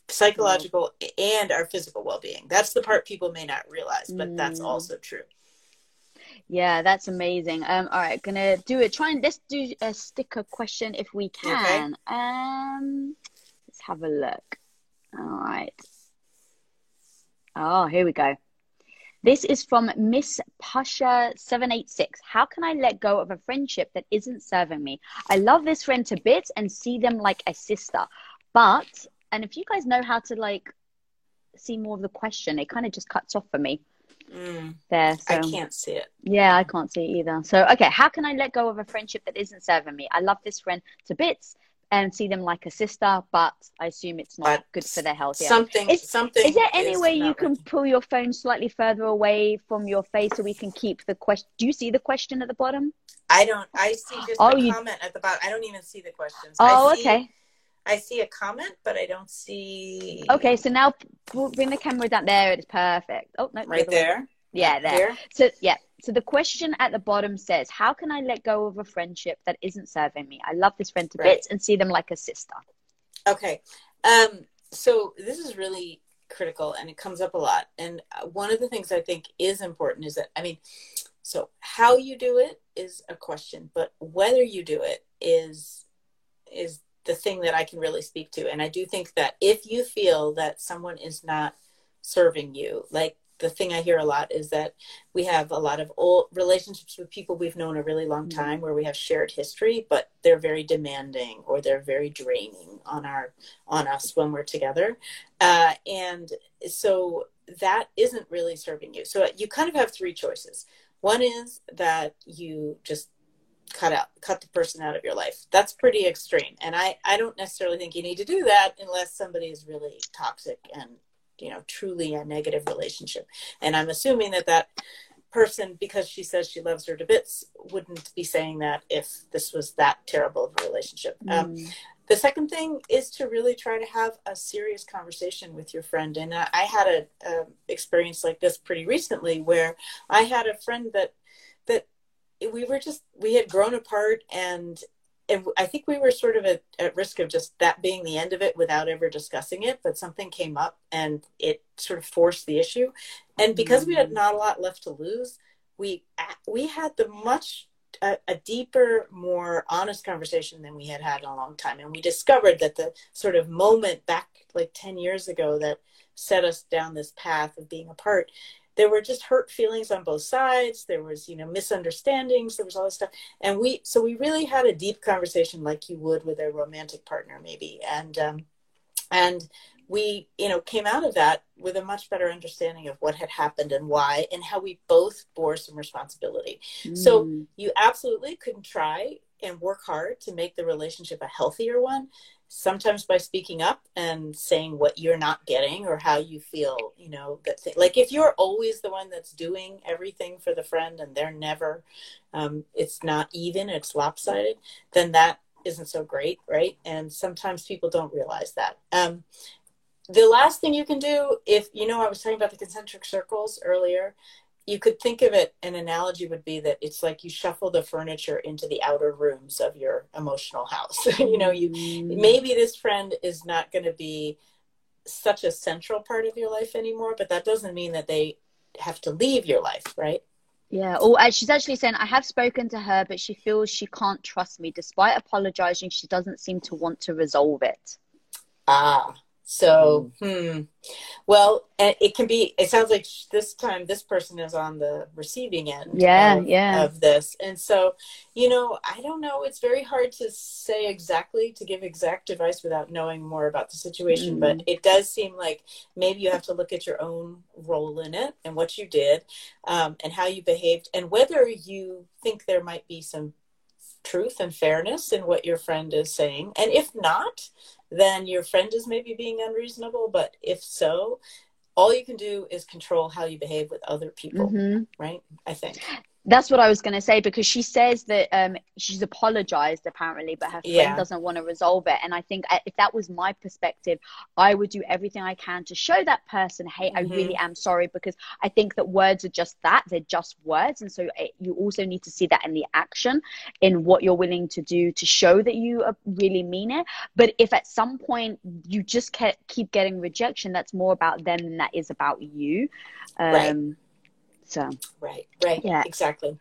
psychological and our physical well-being. That's the part people may not realize, but mm. that's also true. Yeah, that's amazing. Um, all right, gonna do it. Try and let's do a sticker question if we can. Okay. Um, let's have a look. All right. Oh, here we go. This is from Miss Pasha786. How can I let go of a friendship that isn't serving me? I love this friend to bits and see them like a sister, but And if you guys know how to like see more of the question, it kind of just cuts off for me Mm, there. So I can't see it. yeah, I can't see it either. So okay, how can I let go of a friendship that isn't serving me? I love this friend to bits and see them like a sister, but I assume it's not But good for their health. Yeah. Something. Is- something. Is there any way you can pull your phone slightly further away from your face so we can keep the question? Do you see the question at the bottom? I don't. I see just Oh, a you- comment at the bottom. I don't even see the questions. Oh, okay. I see a comment, but I don't see. Okay, so now bring the camera down. There, it is perfect. Oh no, Right there. Yeah, there. Here. So yeah, so the question at the bottom says, "How can I let go of a friendship that isn't serving me? I love this friend to Right. bits and see them like a sister." Okay. Um, so this is really critical and it comes up a lot. And uh, one of the things I think is important is that, I mean, so how you do it is a question, but whether you do it is, is the thing that I can really speak to. And I do think that if you feel that someone is not serving you, like the thing I hear a lot is that we have a lot of old relationships with people we've known a really long Mhm. time where we have shared history, but they're very demanding or they're very draining on our on us when we're together. Uh, and so that isn't really serving you. So you kind of have three choices. One is that you just cut out cut the person out of your life. That's pretty extreme. And i i don't necessarily think you need to do that unless somebody is really toxic and you know truly a negative relationship. And i'm assuming that that person because she says she loves her to bits wouldn't be saying that if this was that terrible of a relationship. Um, Mm. the second thing is to really try to have a serious conversation with your friend. And i, I had a, a experience like this pretty recently where i had a friend that we were just we had grown apart and and I think we were sort of at, at risk of just that being the end of it without ever discussing it. But something came up and it sort of forced the issue. And because we had mm. not a lot left to lose, we we had the much a, a deeper, more honest conversation than we had had in a long time. And we discovered that the sort of moment back like ten years ago that set us down this path of being apart there were just hurt feelings on both sides. There was you know misunderstandings. There was all this stuff. And we so we really had a deep conversation like you would with a romantic partner maybe. And um and we you know came out of that with a much better understanding of what had happened and why and how we both bore some responsibility. So Mm. you absolutely can try and work hard to make the relationship a healthier one sometimes by speaking up and saying what you're not getting or how you feel you know that th- like if you're always the one that's doing everything for the friend and they're never um, it's not even it's lopsided then that isn't so great right? And sometimes people don't realize that. Um, the last thing you can do if you know i was talking about the concentric circles earlier you could think of it an analogy would be that it's like you shuffle the furniture into the outer rooms of your emotional house you know you Mm. maybe this friend is not going to be such a central part of your life anymore but that doesn't mean that they have to leave your life right Yeah. Oh, and she's actually saying, I have spoken to her, but she feels she can't trust me. Despite apologizing, she doesn't seem to want to resolve it. ah so hmm. Well it can be it sounds like this time this person is on the receiving end Yeah, of, yeah. of this. And so you know i don't know. It's very hard to say exactly to give exact advice without knowing more about the situation Mm. but it does seem like maybe you have to look at your own role in it and what you did um, and how you behaved and whether you think there might be some truth and fairness in what your friend is saying. And if not then your friend is maybe being unreasonable but if so all you can do is control how you behave with other people Mhm. right i think That's what I was going to say because she says that um, she's apologized apparently, but her friend Yeah. doesn't want to resolve it. And I think uh, if that was my perspective, I would do everything I can to show that person, hey, I Mhm. really am sorry because I think that words are just that. They're just words. And so it, you also need to see that in the action, in what you're willing to do to show that you uh, really mean it. But if at some point you just ke- keep getting rejection, that's more about them than that is about you. Um, Right. So. right right Yeah. exactly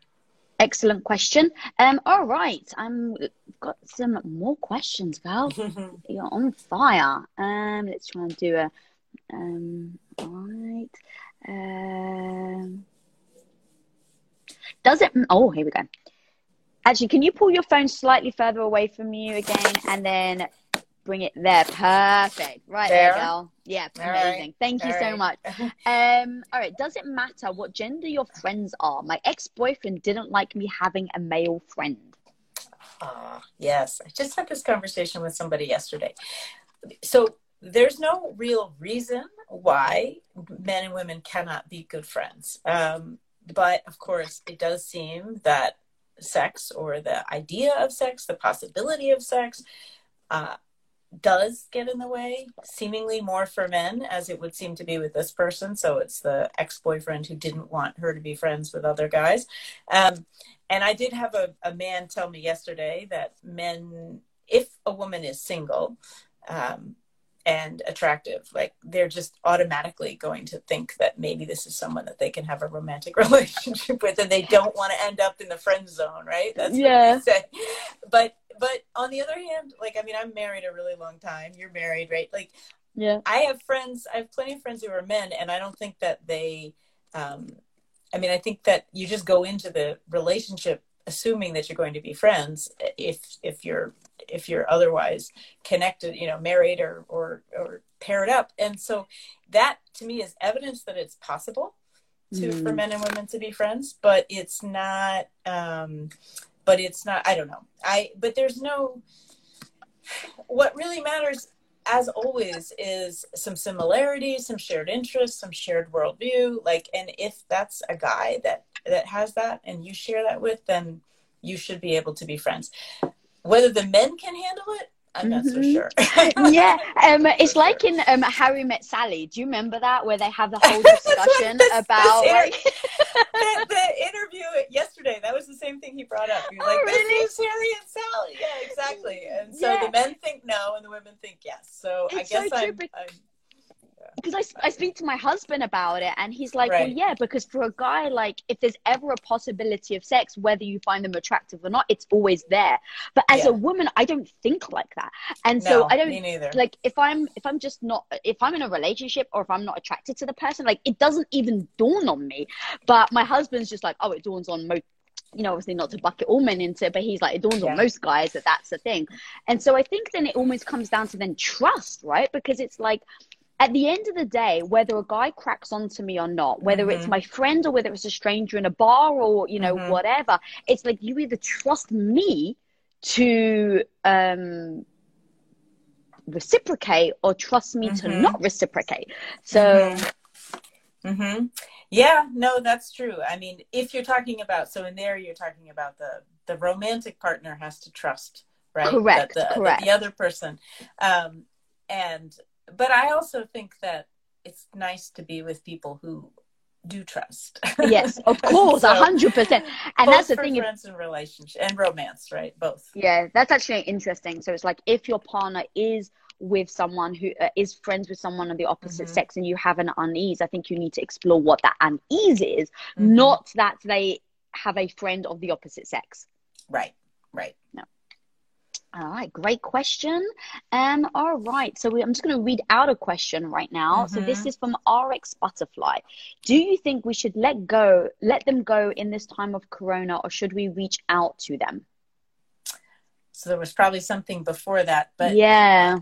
Excellent question. Um, all right, I'm got some more questions, Val. You're on fire. Um, let's try and do a. Um, all right. Um, does it? Oh, here we go. Actually, can you pull your phone slightly further away from you again, and then bring it there. Perfect. Right there, There? girl. Yeah, All amazing. right. Thank you All so right. much. Um, all right. Does it matter what gender your friends are? My ex-boyfriend didn't like me having a male friend. Ah, yes. I just had this conversation with somebody yesterday. So there's no real reason why men and women cannot be good friends. Um, but of course, it does seem that sex or the idea of sex, the possibility of sex, uh, does get in the way, seemingly more for men, as it would seem to be with this person. So it's the ex boyfriend who didn't want her to be friends with other guys. Um, and I did have a, a man tell me yesterday that men, if a woman is single um, and attractive, like they're just automatically going to think that maybe this is someone that they can have a romantic relationship with, and they don't want to end up in the friend zone, right? That's Yeah. what they say. But but on the other hand, like I mean, I'm married a really long time. You're married, right? Like Yeah. I have friends, I have plenty of friends who are men, and I don't think that they, um, I mean, I think that you just go into the relationship assuming that you're going to be friends if if you're if you're otherwise connected, you know, married or or or paired up, and so that to me is evidence that it's possible to Mm. for men and women to be friends, but it's not. Um, but it's not. I don't know. I but there's no. What really matters as always is some similarities some shared interests some shared worldview like and if that's a guy that that has that and you share that with then you should be able to be friends whether the men can handle it i'm not so Mhm. sure yeah, um, it's like in um, Harry Met Sally. Do you remember that where they have the whole discussion This- about like the, the interview yesterday that was the same thing he brought up he was Oh, like really? this is harry and sally yeah exactly and so Yeah. the men think no and the women think yes so i It's so guess true, I'm, I'm because I, I speak to my husband about it and he's like well yeah because for a guy like if there's ever a possibility of sex whether you find them attractive or not it's always there. But as Yeah. a woman i don't think like that. And so i don't like if i'm if i'm just not if i'm in a relationship or if i'm not attracted to the person like it doesn't even dawn on me. But my husband's just like oh it dawns on most you know obviously not to bucket all men into it but he's like it dawns Yeah. on most guys that that's the thing. And so i think then it almost comes down to then trust right? Because it's like at the end of the day, whether a guy cracks onto me or not, whether it's Mhm. my friend or whether it's a stranger in a bar or you know Mhm. whatever, it's like you either trust me to um reciprocate or trust me to Mhm. not reciprocate. So Mm-hmm. Yeah, no, that's true. I mean, if you're talking about, so in there, you're talking about the the romantic partner has to trust, right? Correct, That the, correct. that the other person, um, and but I also think that it's nice to be with people who do trust. yes, of course, a hundred percent. And that's the thing. friends and relationship and romance, right? Both. Yeah, that's actually interesting. So it's like if your partner is with someone who uh, is friends with someone of the opposite Mhm. sex and you have an unease, I think you need to explore what that unease is, Mhm. not that they have a friend of the opposite sex. Right, right. All right, great question. Um, all right, so we, I'm just going to read out a question right now. So this Mhm. is from RX Butterfly. Do you think we should let go, let them go in this time of Corona, or should we reach out to them? So there was probably something before that, but yeah,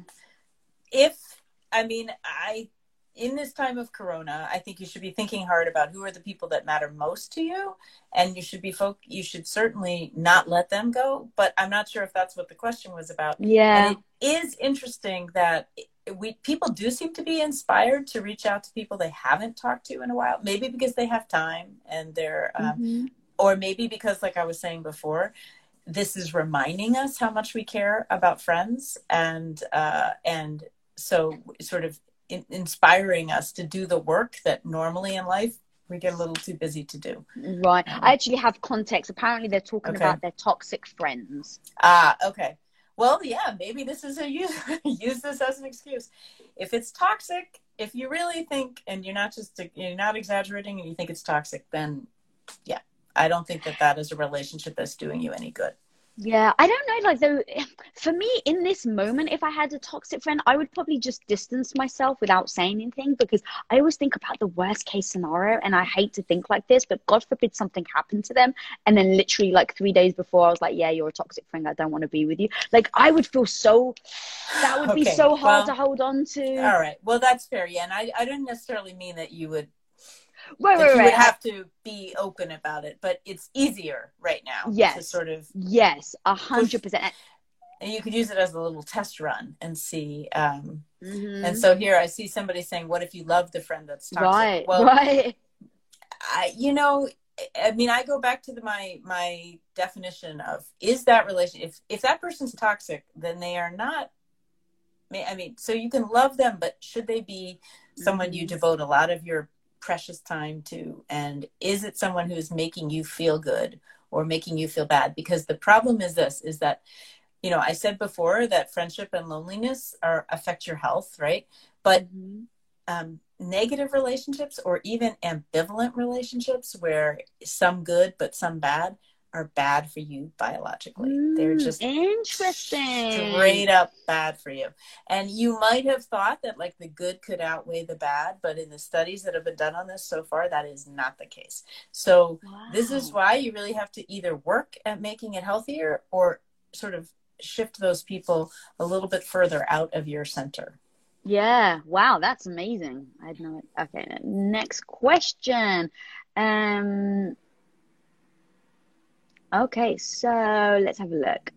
if i mean i in this time of corona i think you should be thinking hard about who are the people that matter most to you and you should be folk you should certainly not let them go but i'm not sure if that's what the question was about yeah, and it is interesting that we people do seem to be inspired to reach out to people they haven't talked to in a while maybe because they have time and they're um, Mhm. or maybe because like i was saying before this is reminding us how much we care about friends and uh, and so sort of in- inspiring us to do the work that normally in life we get a little too busy to do Right. I actually have context. Apparently, they're talking Okay. about their toxic friends. ah okay well yeah maybe this is a use use this as an excuse if it's toxic if you really think and you're not just you're not exaggerating and you think it's toxic then yeah i don't think that that is a relationship that's doing you any good Yeah, I don't know. Like, though, for me, in this moment, if I had a toxic friend, I would probably just distance myself without saying anything because I always think about the worst case scenario. And I hate to think like this, but God forbid something happened to them. And then, literally, like three days before, I was like, Yeah, you're a toxic friend. I don't want to be with you. Like, I would feel so, that would okay, be so hard well, to hold on to. All right. Well, that's fair. Yeah. And I, I didn't necessarily mean that you would right, right, you right. would have to be open about it, but it's easier right now. Yes, to sort of yes, a hundred percent. And you could use it as a little test run and see. Um, mm-hmm. And so here I see somebody saying, "What if you love the friend that's toxic?" Right, well, right. I, you know, I mean, I go back to the, my my definition of is that relation. If if that person's toxic, then they are not. I mean, so you can love them, but should they be someone mm-hmm. you devote a lot of your precious time to and is it someone who's making you feel good or making you feel bad because the problem is this is that you know i said before that friendship and loneliness are affect your health right but mm-hmm. um, negative relationships or even ambivalent relationships where some good but some bad are bad for you biologically. Mm, They're just interesting. Straight up bad for you. And you might have thought that like the good could outweigh the bad, but in the studies that have been done on this so far, that is not the case. So wow. this is why you really have to either work at making it healthier or sort of shift those people a little bit further out of your center. Yeah. Wow, that's amazing. I had no okay. Next question. Um Okay, so let's have a look.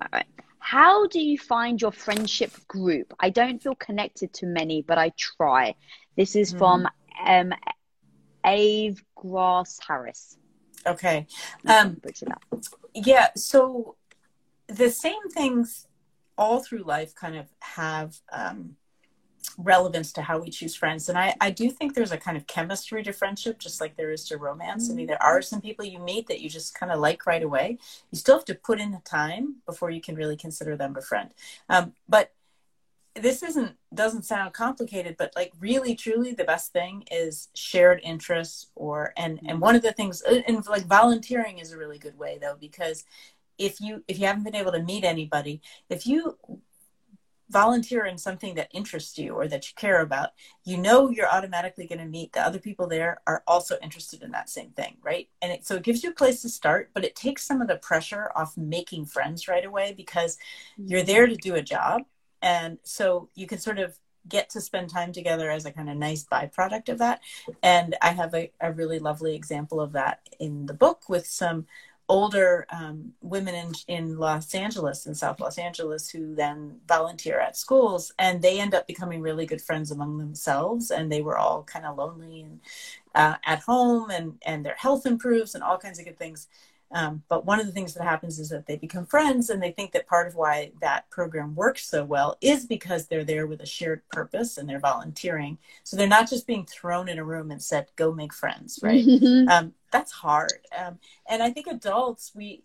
All right. How do you find your friendship group? I don't feel connected to many, but I try. This is from mm. um, Ave Grass Harris. Okay. Um, yeah, so the same things all through life kind of have um, relevance to how we choose friends. And I, I do think there's a kind of chemistry to friendship, just like there is to romance. I mean, there are some people you meet that you just kind of like right away. You still have to put in the time before you can really consider them a friend. Um, but this isn't doesn't sound complicated but like really truly the best thing is shared interests or and and one of the things uh, and like volunteering is a really good way though because if you if you haven't been able to meet anybody if you volunteer in something that interests you or that you care about, you know you're automatically going to meet the other people there are also interested in that same thing, right? And it, so it gives you a place to start, but it takes some of the pressure off making friends right away because mm-hmm. you're there to do a job. And so you can sort of get to spend time together as a kind of nice byproduct of that. And I have a, a really lovely example of that in the book with some older um, women in, in Los Angeles, in South Los Angeles, who then volunteer at schools, and they end up becoming really good friends among themselves. And they were all kind of lonely and uh, at home, and and their health improves, and all kinds of good things. Um, but one of the things that happens is that they become friends, and they think that part of why that program works so well is because they're there with a shared purpose and they're volunteering. So they're not just being thrown in a room and said, "Go make friends," right? um, that's hard. Um, and I think adults, we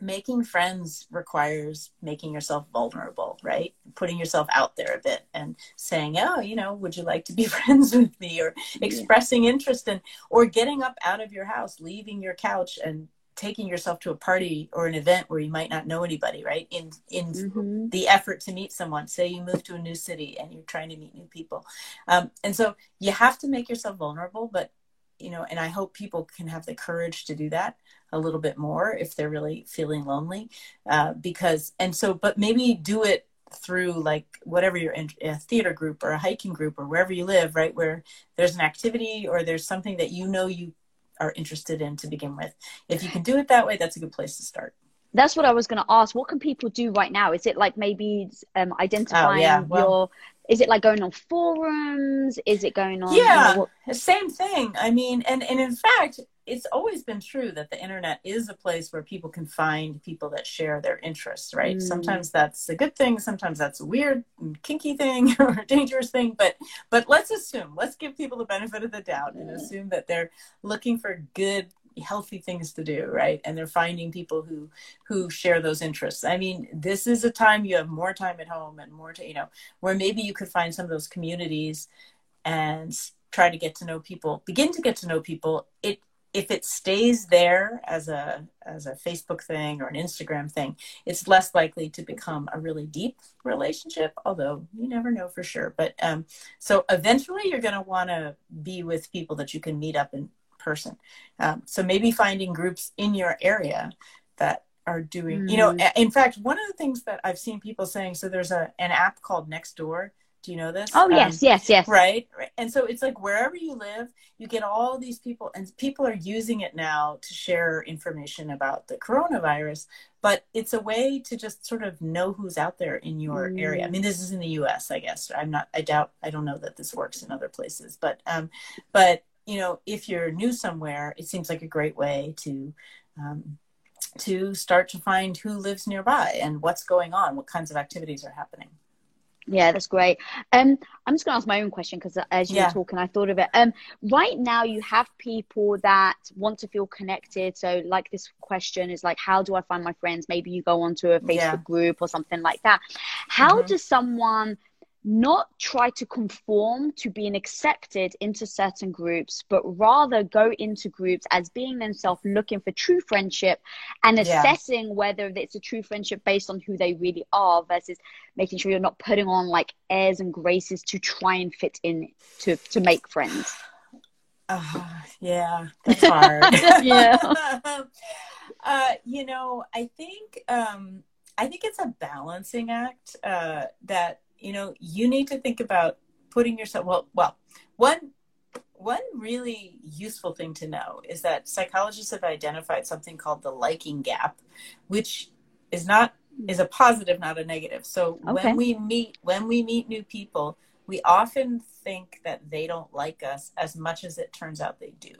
making friends requires making yourself vulnerable, right? Putting yourself out there a bit and saying, "Oh, you know, would you like to be friends with me?" or expressing interest in or getting up out of your house, leaving your couch and taking yourself to a party or an event where you might not know anybody right? In in mm-hmm. the effort to meet someone. Say you move to a new city and you're trying to meet new people. Um, and so you have to make yourself vulnerable but you know and i hope people can have the courage to do that a little bit more if they're really feeling lonely. Uh, because and so but maybe do it through like whatever you're in a theater group or a hiking group or wherever you live right where there's an activity or there's something that you know you are interested in to begin with. If you can do it that way, that's a good place to start. That's what I was going to ask. What can people do right now? Is it like maybe um, identifying oh, yeah. well, your? Is it like going on forums? Is it going on? Yeah, you know, what... same thing. I mean, and and in fact, it's always been true that the internet is a place where people can find people that share their interests, right? Mm. Sometimes that's a good thing, sometimes that's a weird, kinky thing or a dangerous thing, but but let's assume, let's give people the benefit of the doubt and assume that they're looking for good healthy things to do right and they're finding people who who share those interests i mean this is a time you have more time at home and more to you know where maybe you could find some of those communities and try to get to know people begin to get to know people it if it stays there as a as a Facebook thing or an Instagram thing, it's less likely to become a really deep relationship. Although you never know for sure. But um, so eventually, you're going to want to be with people that you can meet up in person. Um, so maybe finding groups in your area that are doing. Mm. You know, mm. in fact, one of the things that I've seen people saying. So there's a an app called Nextdoor do you know this? Oh, yes, um, yes, yes. Right? right. And so it's like wherever you live, you get all these people, and people are using it now to share information about the coronavirus. But it's a way to just sort of know who's out there in your mm. area. I mean, this is in the US, I guess. I'm not, I doubt, I don't know that this works in other places. But, um, but, you know, if you're new somewhere, it seems like a great way to, um, to start to find who lives nearby and what's going on, what kinds of activities are happening. Yeah, that's great. Um, I'm just going to ask my own question because as you yeah. were talking, I thought of it. Um, right now, you have people that want to feel connected. So, like this question is like, how do I find my friends? Maybe you go onto a Facebook yeah. group or something like that. How mm-hmm. does someone not try to conform to being accepted into certain groups, but rather go into groups as being themselves looking for true friendship and assessing yeah. whether it's a true friendship based on who they really are versus making sure you're not putting on like airs and graces to try and fit in to, to make friends. Uh, yeah, that's hard. yeah. uh, you know, I think um, I think it's a balancing act uh, that you know you need to think about putting yourself well well one one really useful thing to know is that psychologists have identified something called the liking gap which is not is a positive not a negative so okay. when we meet when we meet new people we often think that they don't like us as much as it turns out they do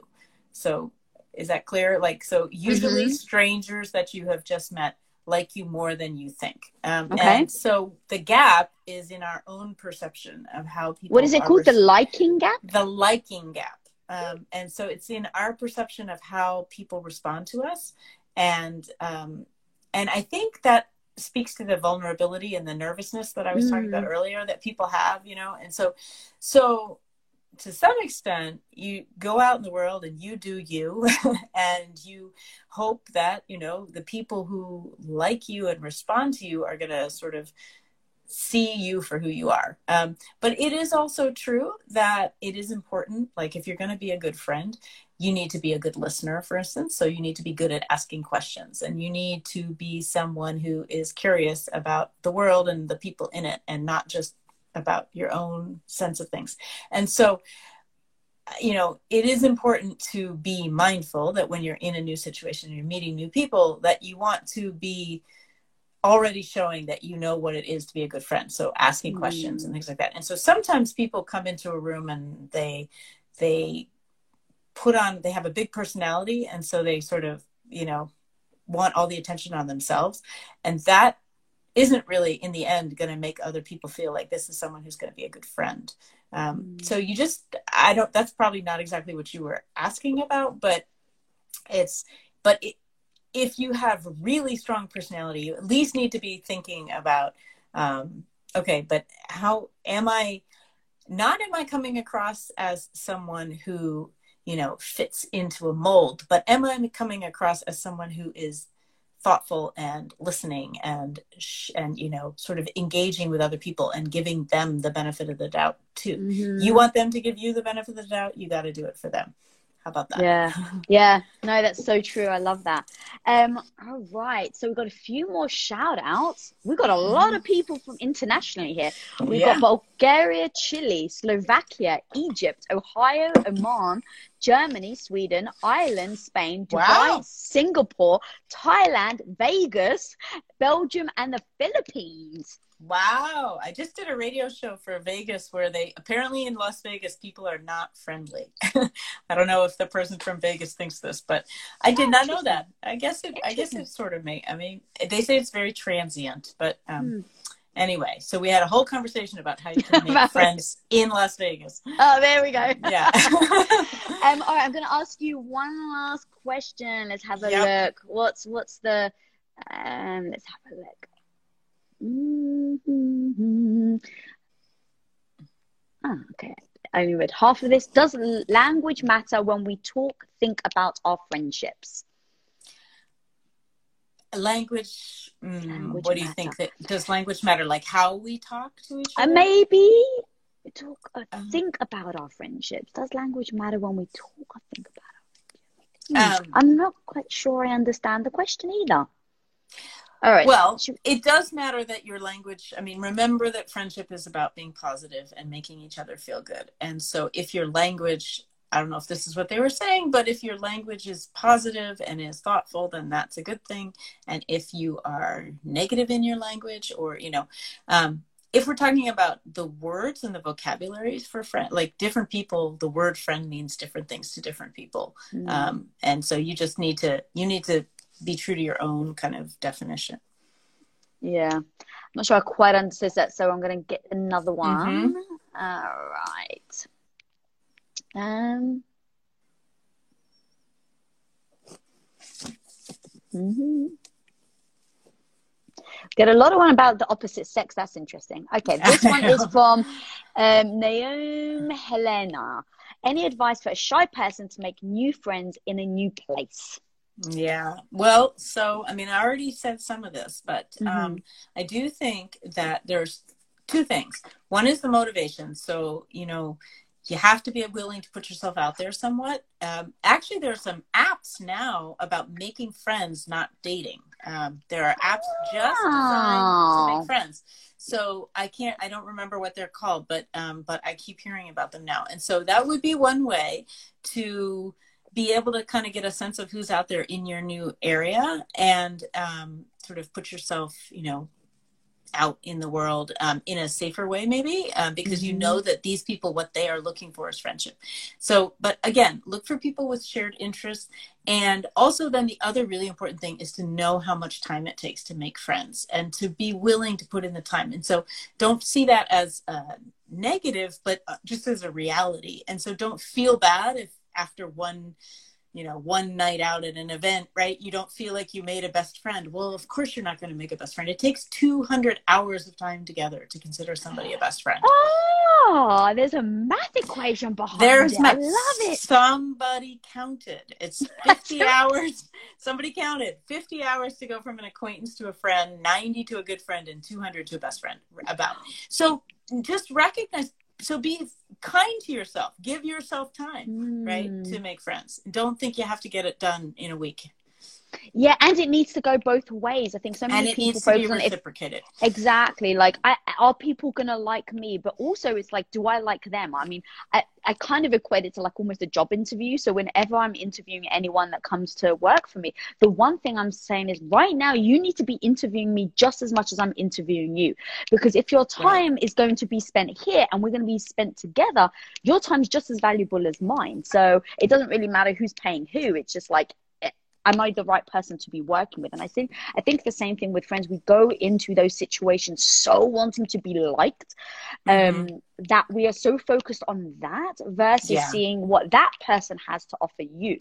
so is that clear like so usually mm-hmm. strangers that you have just met like you more than you think. Um, okay. And so the gap is in our own perception of how people. What is it called? the liking gap? The liking gap. Um, and so it's in our perception of how people respond to us. And, um, and I think that speaks to the vulnerability and the nervousness that I was mm. talking about mm. earlier that people have, you know? And so, so to some extent you go out in the world and you do you and you hope that you know the people who like you and respond to you are going to sort of see you for who you are. Um, but it is also true that it is important like if you're going to be a good friend you need to be a good listener for instance. So you need to be good at asking questions and you need to be someone who is curious about the world and the people in it and not just about your own sense of things. And so, you know, it is important to be mindful that when you're in a new situation you're meeting new people, that you want to be already showing that you know what it is to be a good friend. So asking questions and things like that. And so sometimes people come into a room and they they put on they have a big personality and so they sort of, you know, want all the attention on themselves. And that isn't really in the end going to make other people feel like this is someone who's going to be a good friend um, mm. so you just i don't that's probably not exactly what you were asking about but it's but it, if you have really strong personality you at least need to be thinking about um, okay but how am i not am i coming across as someone who you know fits into a mold but am i coming across as someone who is thoughtful and listening and and you know sort of engaging with other people and giving them the benefit of the doubt too mm-hmm. you want them to give you the benefit of the doubt you got to do it for them how about that? Yeah, yeah. No, that's so true. I love that. Um, all right. So we've got a few more shout outs. We've got a lot of people from internationally here. We've yeah. got Bulgaria, Chile, Slovakia, Egypt, Ohio, Oman, Germany, Sweden, Ireland, Spain, Dubai, wow. Singapore, Thailand, Vegas, Belgium, and the Philippines. Wow. I just did a radio show for Vegas where they apparently in Las Vegas people are not friendly. I don't know if the person from Vegas thinks this, but I did not know that. I guess it I guess it sort of may I mean they say it's very transient, but um hmm. anyway, so we had a whole conversation about how you can make friends in Las Vegas. Oh, there we go. Yeah. um all right, I'm going to ask you one last question. Let's have a yep. look. What's what's the um let's have a look. Mm-hmm. Oh, okay. I only read half of this. Does language matter when we talk, think about our friendships? Language, mm, Language what do you matter. think that does language matter? Like how we talk to each Uh, other? maybe talk, uh, Um, think about our friendships. Does language matter when we talk or think about our friendships? Um, I'm not quite sure I understand the question either. All right. Well, it does matter that your language, I mean, remember that friendship is about being positive and making each other feel good. And so if your language, I don't know if this is what they were saying, but if your language is positive and is thoughtful, then that's a good thing. And if you are negative in your language or, you know, um, if we're talking about the words and the vocabularies for friend, like different people, the word friend means different things to different people. Hmm. Um, and so you just need to, you need to be true to your own kind of definition. Yeah. I'm not sure I quite understood that, so I'm going to get another one. Mm-hmm. All right. Um. mhm. Get a lot of one about the opposite sex. That's interesting. Okay, this one is from um, Naomi Helena. Any advice for a shy person to make new friends in a new place? Yeah. Well, so I mean, I already said some of this, but Mm-hmm. um, I do think that there's two things. One is the motivation. So you know, you have to be willing to put yourself out there somewhat. Um, actually, there are some apps now about making friends, not dating. Um, there are apps just designed to make friends. So I can't, I don't remember what they're called, but um, but I keep hearing about them now. And so that would be one way to be able to kind of get a sense of who's out there in your new area and um, sort of put yourself, you know, out in the world um, in a safer way, maybe, um, because you Mhm. know that these people, what they are looking for is friendship. So, but again, look for people with shared interests. And also, then the other really important thing is to know how much time it takes to make friends and to be willing to put in the time. And so, don't see that as uh, negative, but uh, just as a reality. And so, don't feel bad if after one you know one night out at an event right? You don't feel like you made a best friend. Well of course you're not going to make a best friend. It takes 200 hours of time together to consider somebody a best friend. Oh, there's a math equation behind there's it. I love it. somebody counted. It's 50 hours. Somebody counted 50 hours to go from an acquaintance to a friend 90 to a good friend and 200 to a best friend about. So just recognize so be kind to yourself. Give yourself time right Mm. to make friends. Don't think you have to get it done in a week Yeah, and it needs to go both ways. I think so many people needs to be focus on if exactly like I, are people gonna like me, but also it's like, do I like them? I mean, I, I kind of equate it to like almost a job interview. So whenever I'm interviewing anyone that comes to work for me, the one thing I'm saying is right now you need to be interviewing me just as much as I'm interviewing you, because if your time is going to be spent here and we're going to be spent together, your time's just as valuable as mine. So it doesn't really matter who's paying who. It's just like am I the right person to be working with? And I think I think the same thing with friends. We go into those situations so wanting to be liked, um, that we are so focused on that versus Yeah. seeing what that person has to offer you.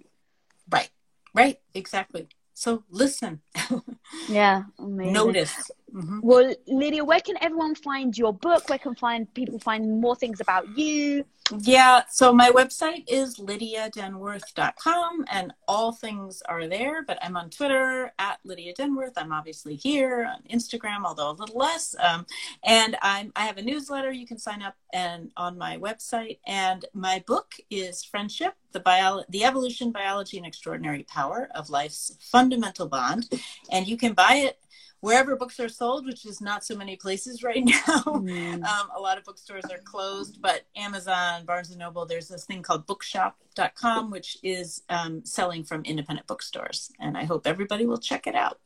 right right exactly so listen Yeah, amazing. notice Mhm. Well, Lydia, where can everyone find your book? Where can find people find more things about you? Yeah, so my website is lydiadenworth.com and all things are there, but I'm on Twitter at Lydia Denworth. I'm obviously here on Instagram, although a little less. Um, and I'm, I have a newsletter you can sign up and on my website. And my book is Friendship, the, bio- the Evolution, Biology, and Extraordinary Power of Life's Fundamental Bond. And you can buy it wherever books are sold, which is not so many places right now. Mm. Um, a lot of bookstores are closed, but Amazon, Barnes and Noble, there's this thing called bookshop.com, which is um, selling from independent bookstores. And I hope everybody will check it out.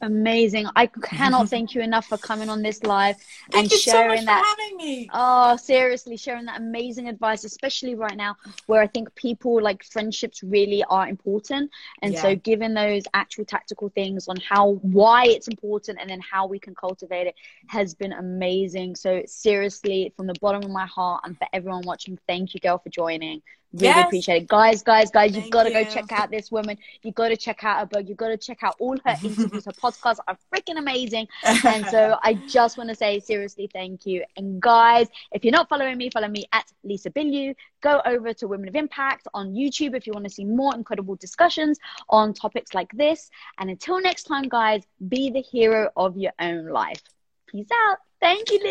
Amazing. I cannot thank you enough for coming on this live Thank and you so sharing much that. for having me. Oh, seriously, sharing that amazing advice, especially right now where I think people like friendships really are important. And so Yeah. giving those actual tactical things on how why it's important and then how we can cultivate it has been amazing. So seriously, from the bottom of my heart and for everyone watching, thank you girl for joining. Really Yes. appreciate it. Guys, guys, guys, you've Thank got to go check out this woman. You've got to check out her book. You've got to check out all her interviews. her podcasts are freaking amazing. And so I just want to say seriously thank you. And guys, if you're not following me, follow me at Lisa Bilyeu. Go over to Women of Impact on YouTube if you want to see more incredible discussions on topics like this. And until next time, guys, be the hero of your own life. Peace out. Thank you, Liz.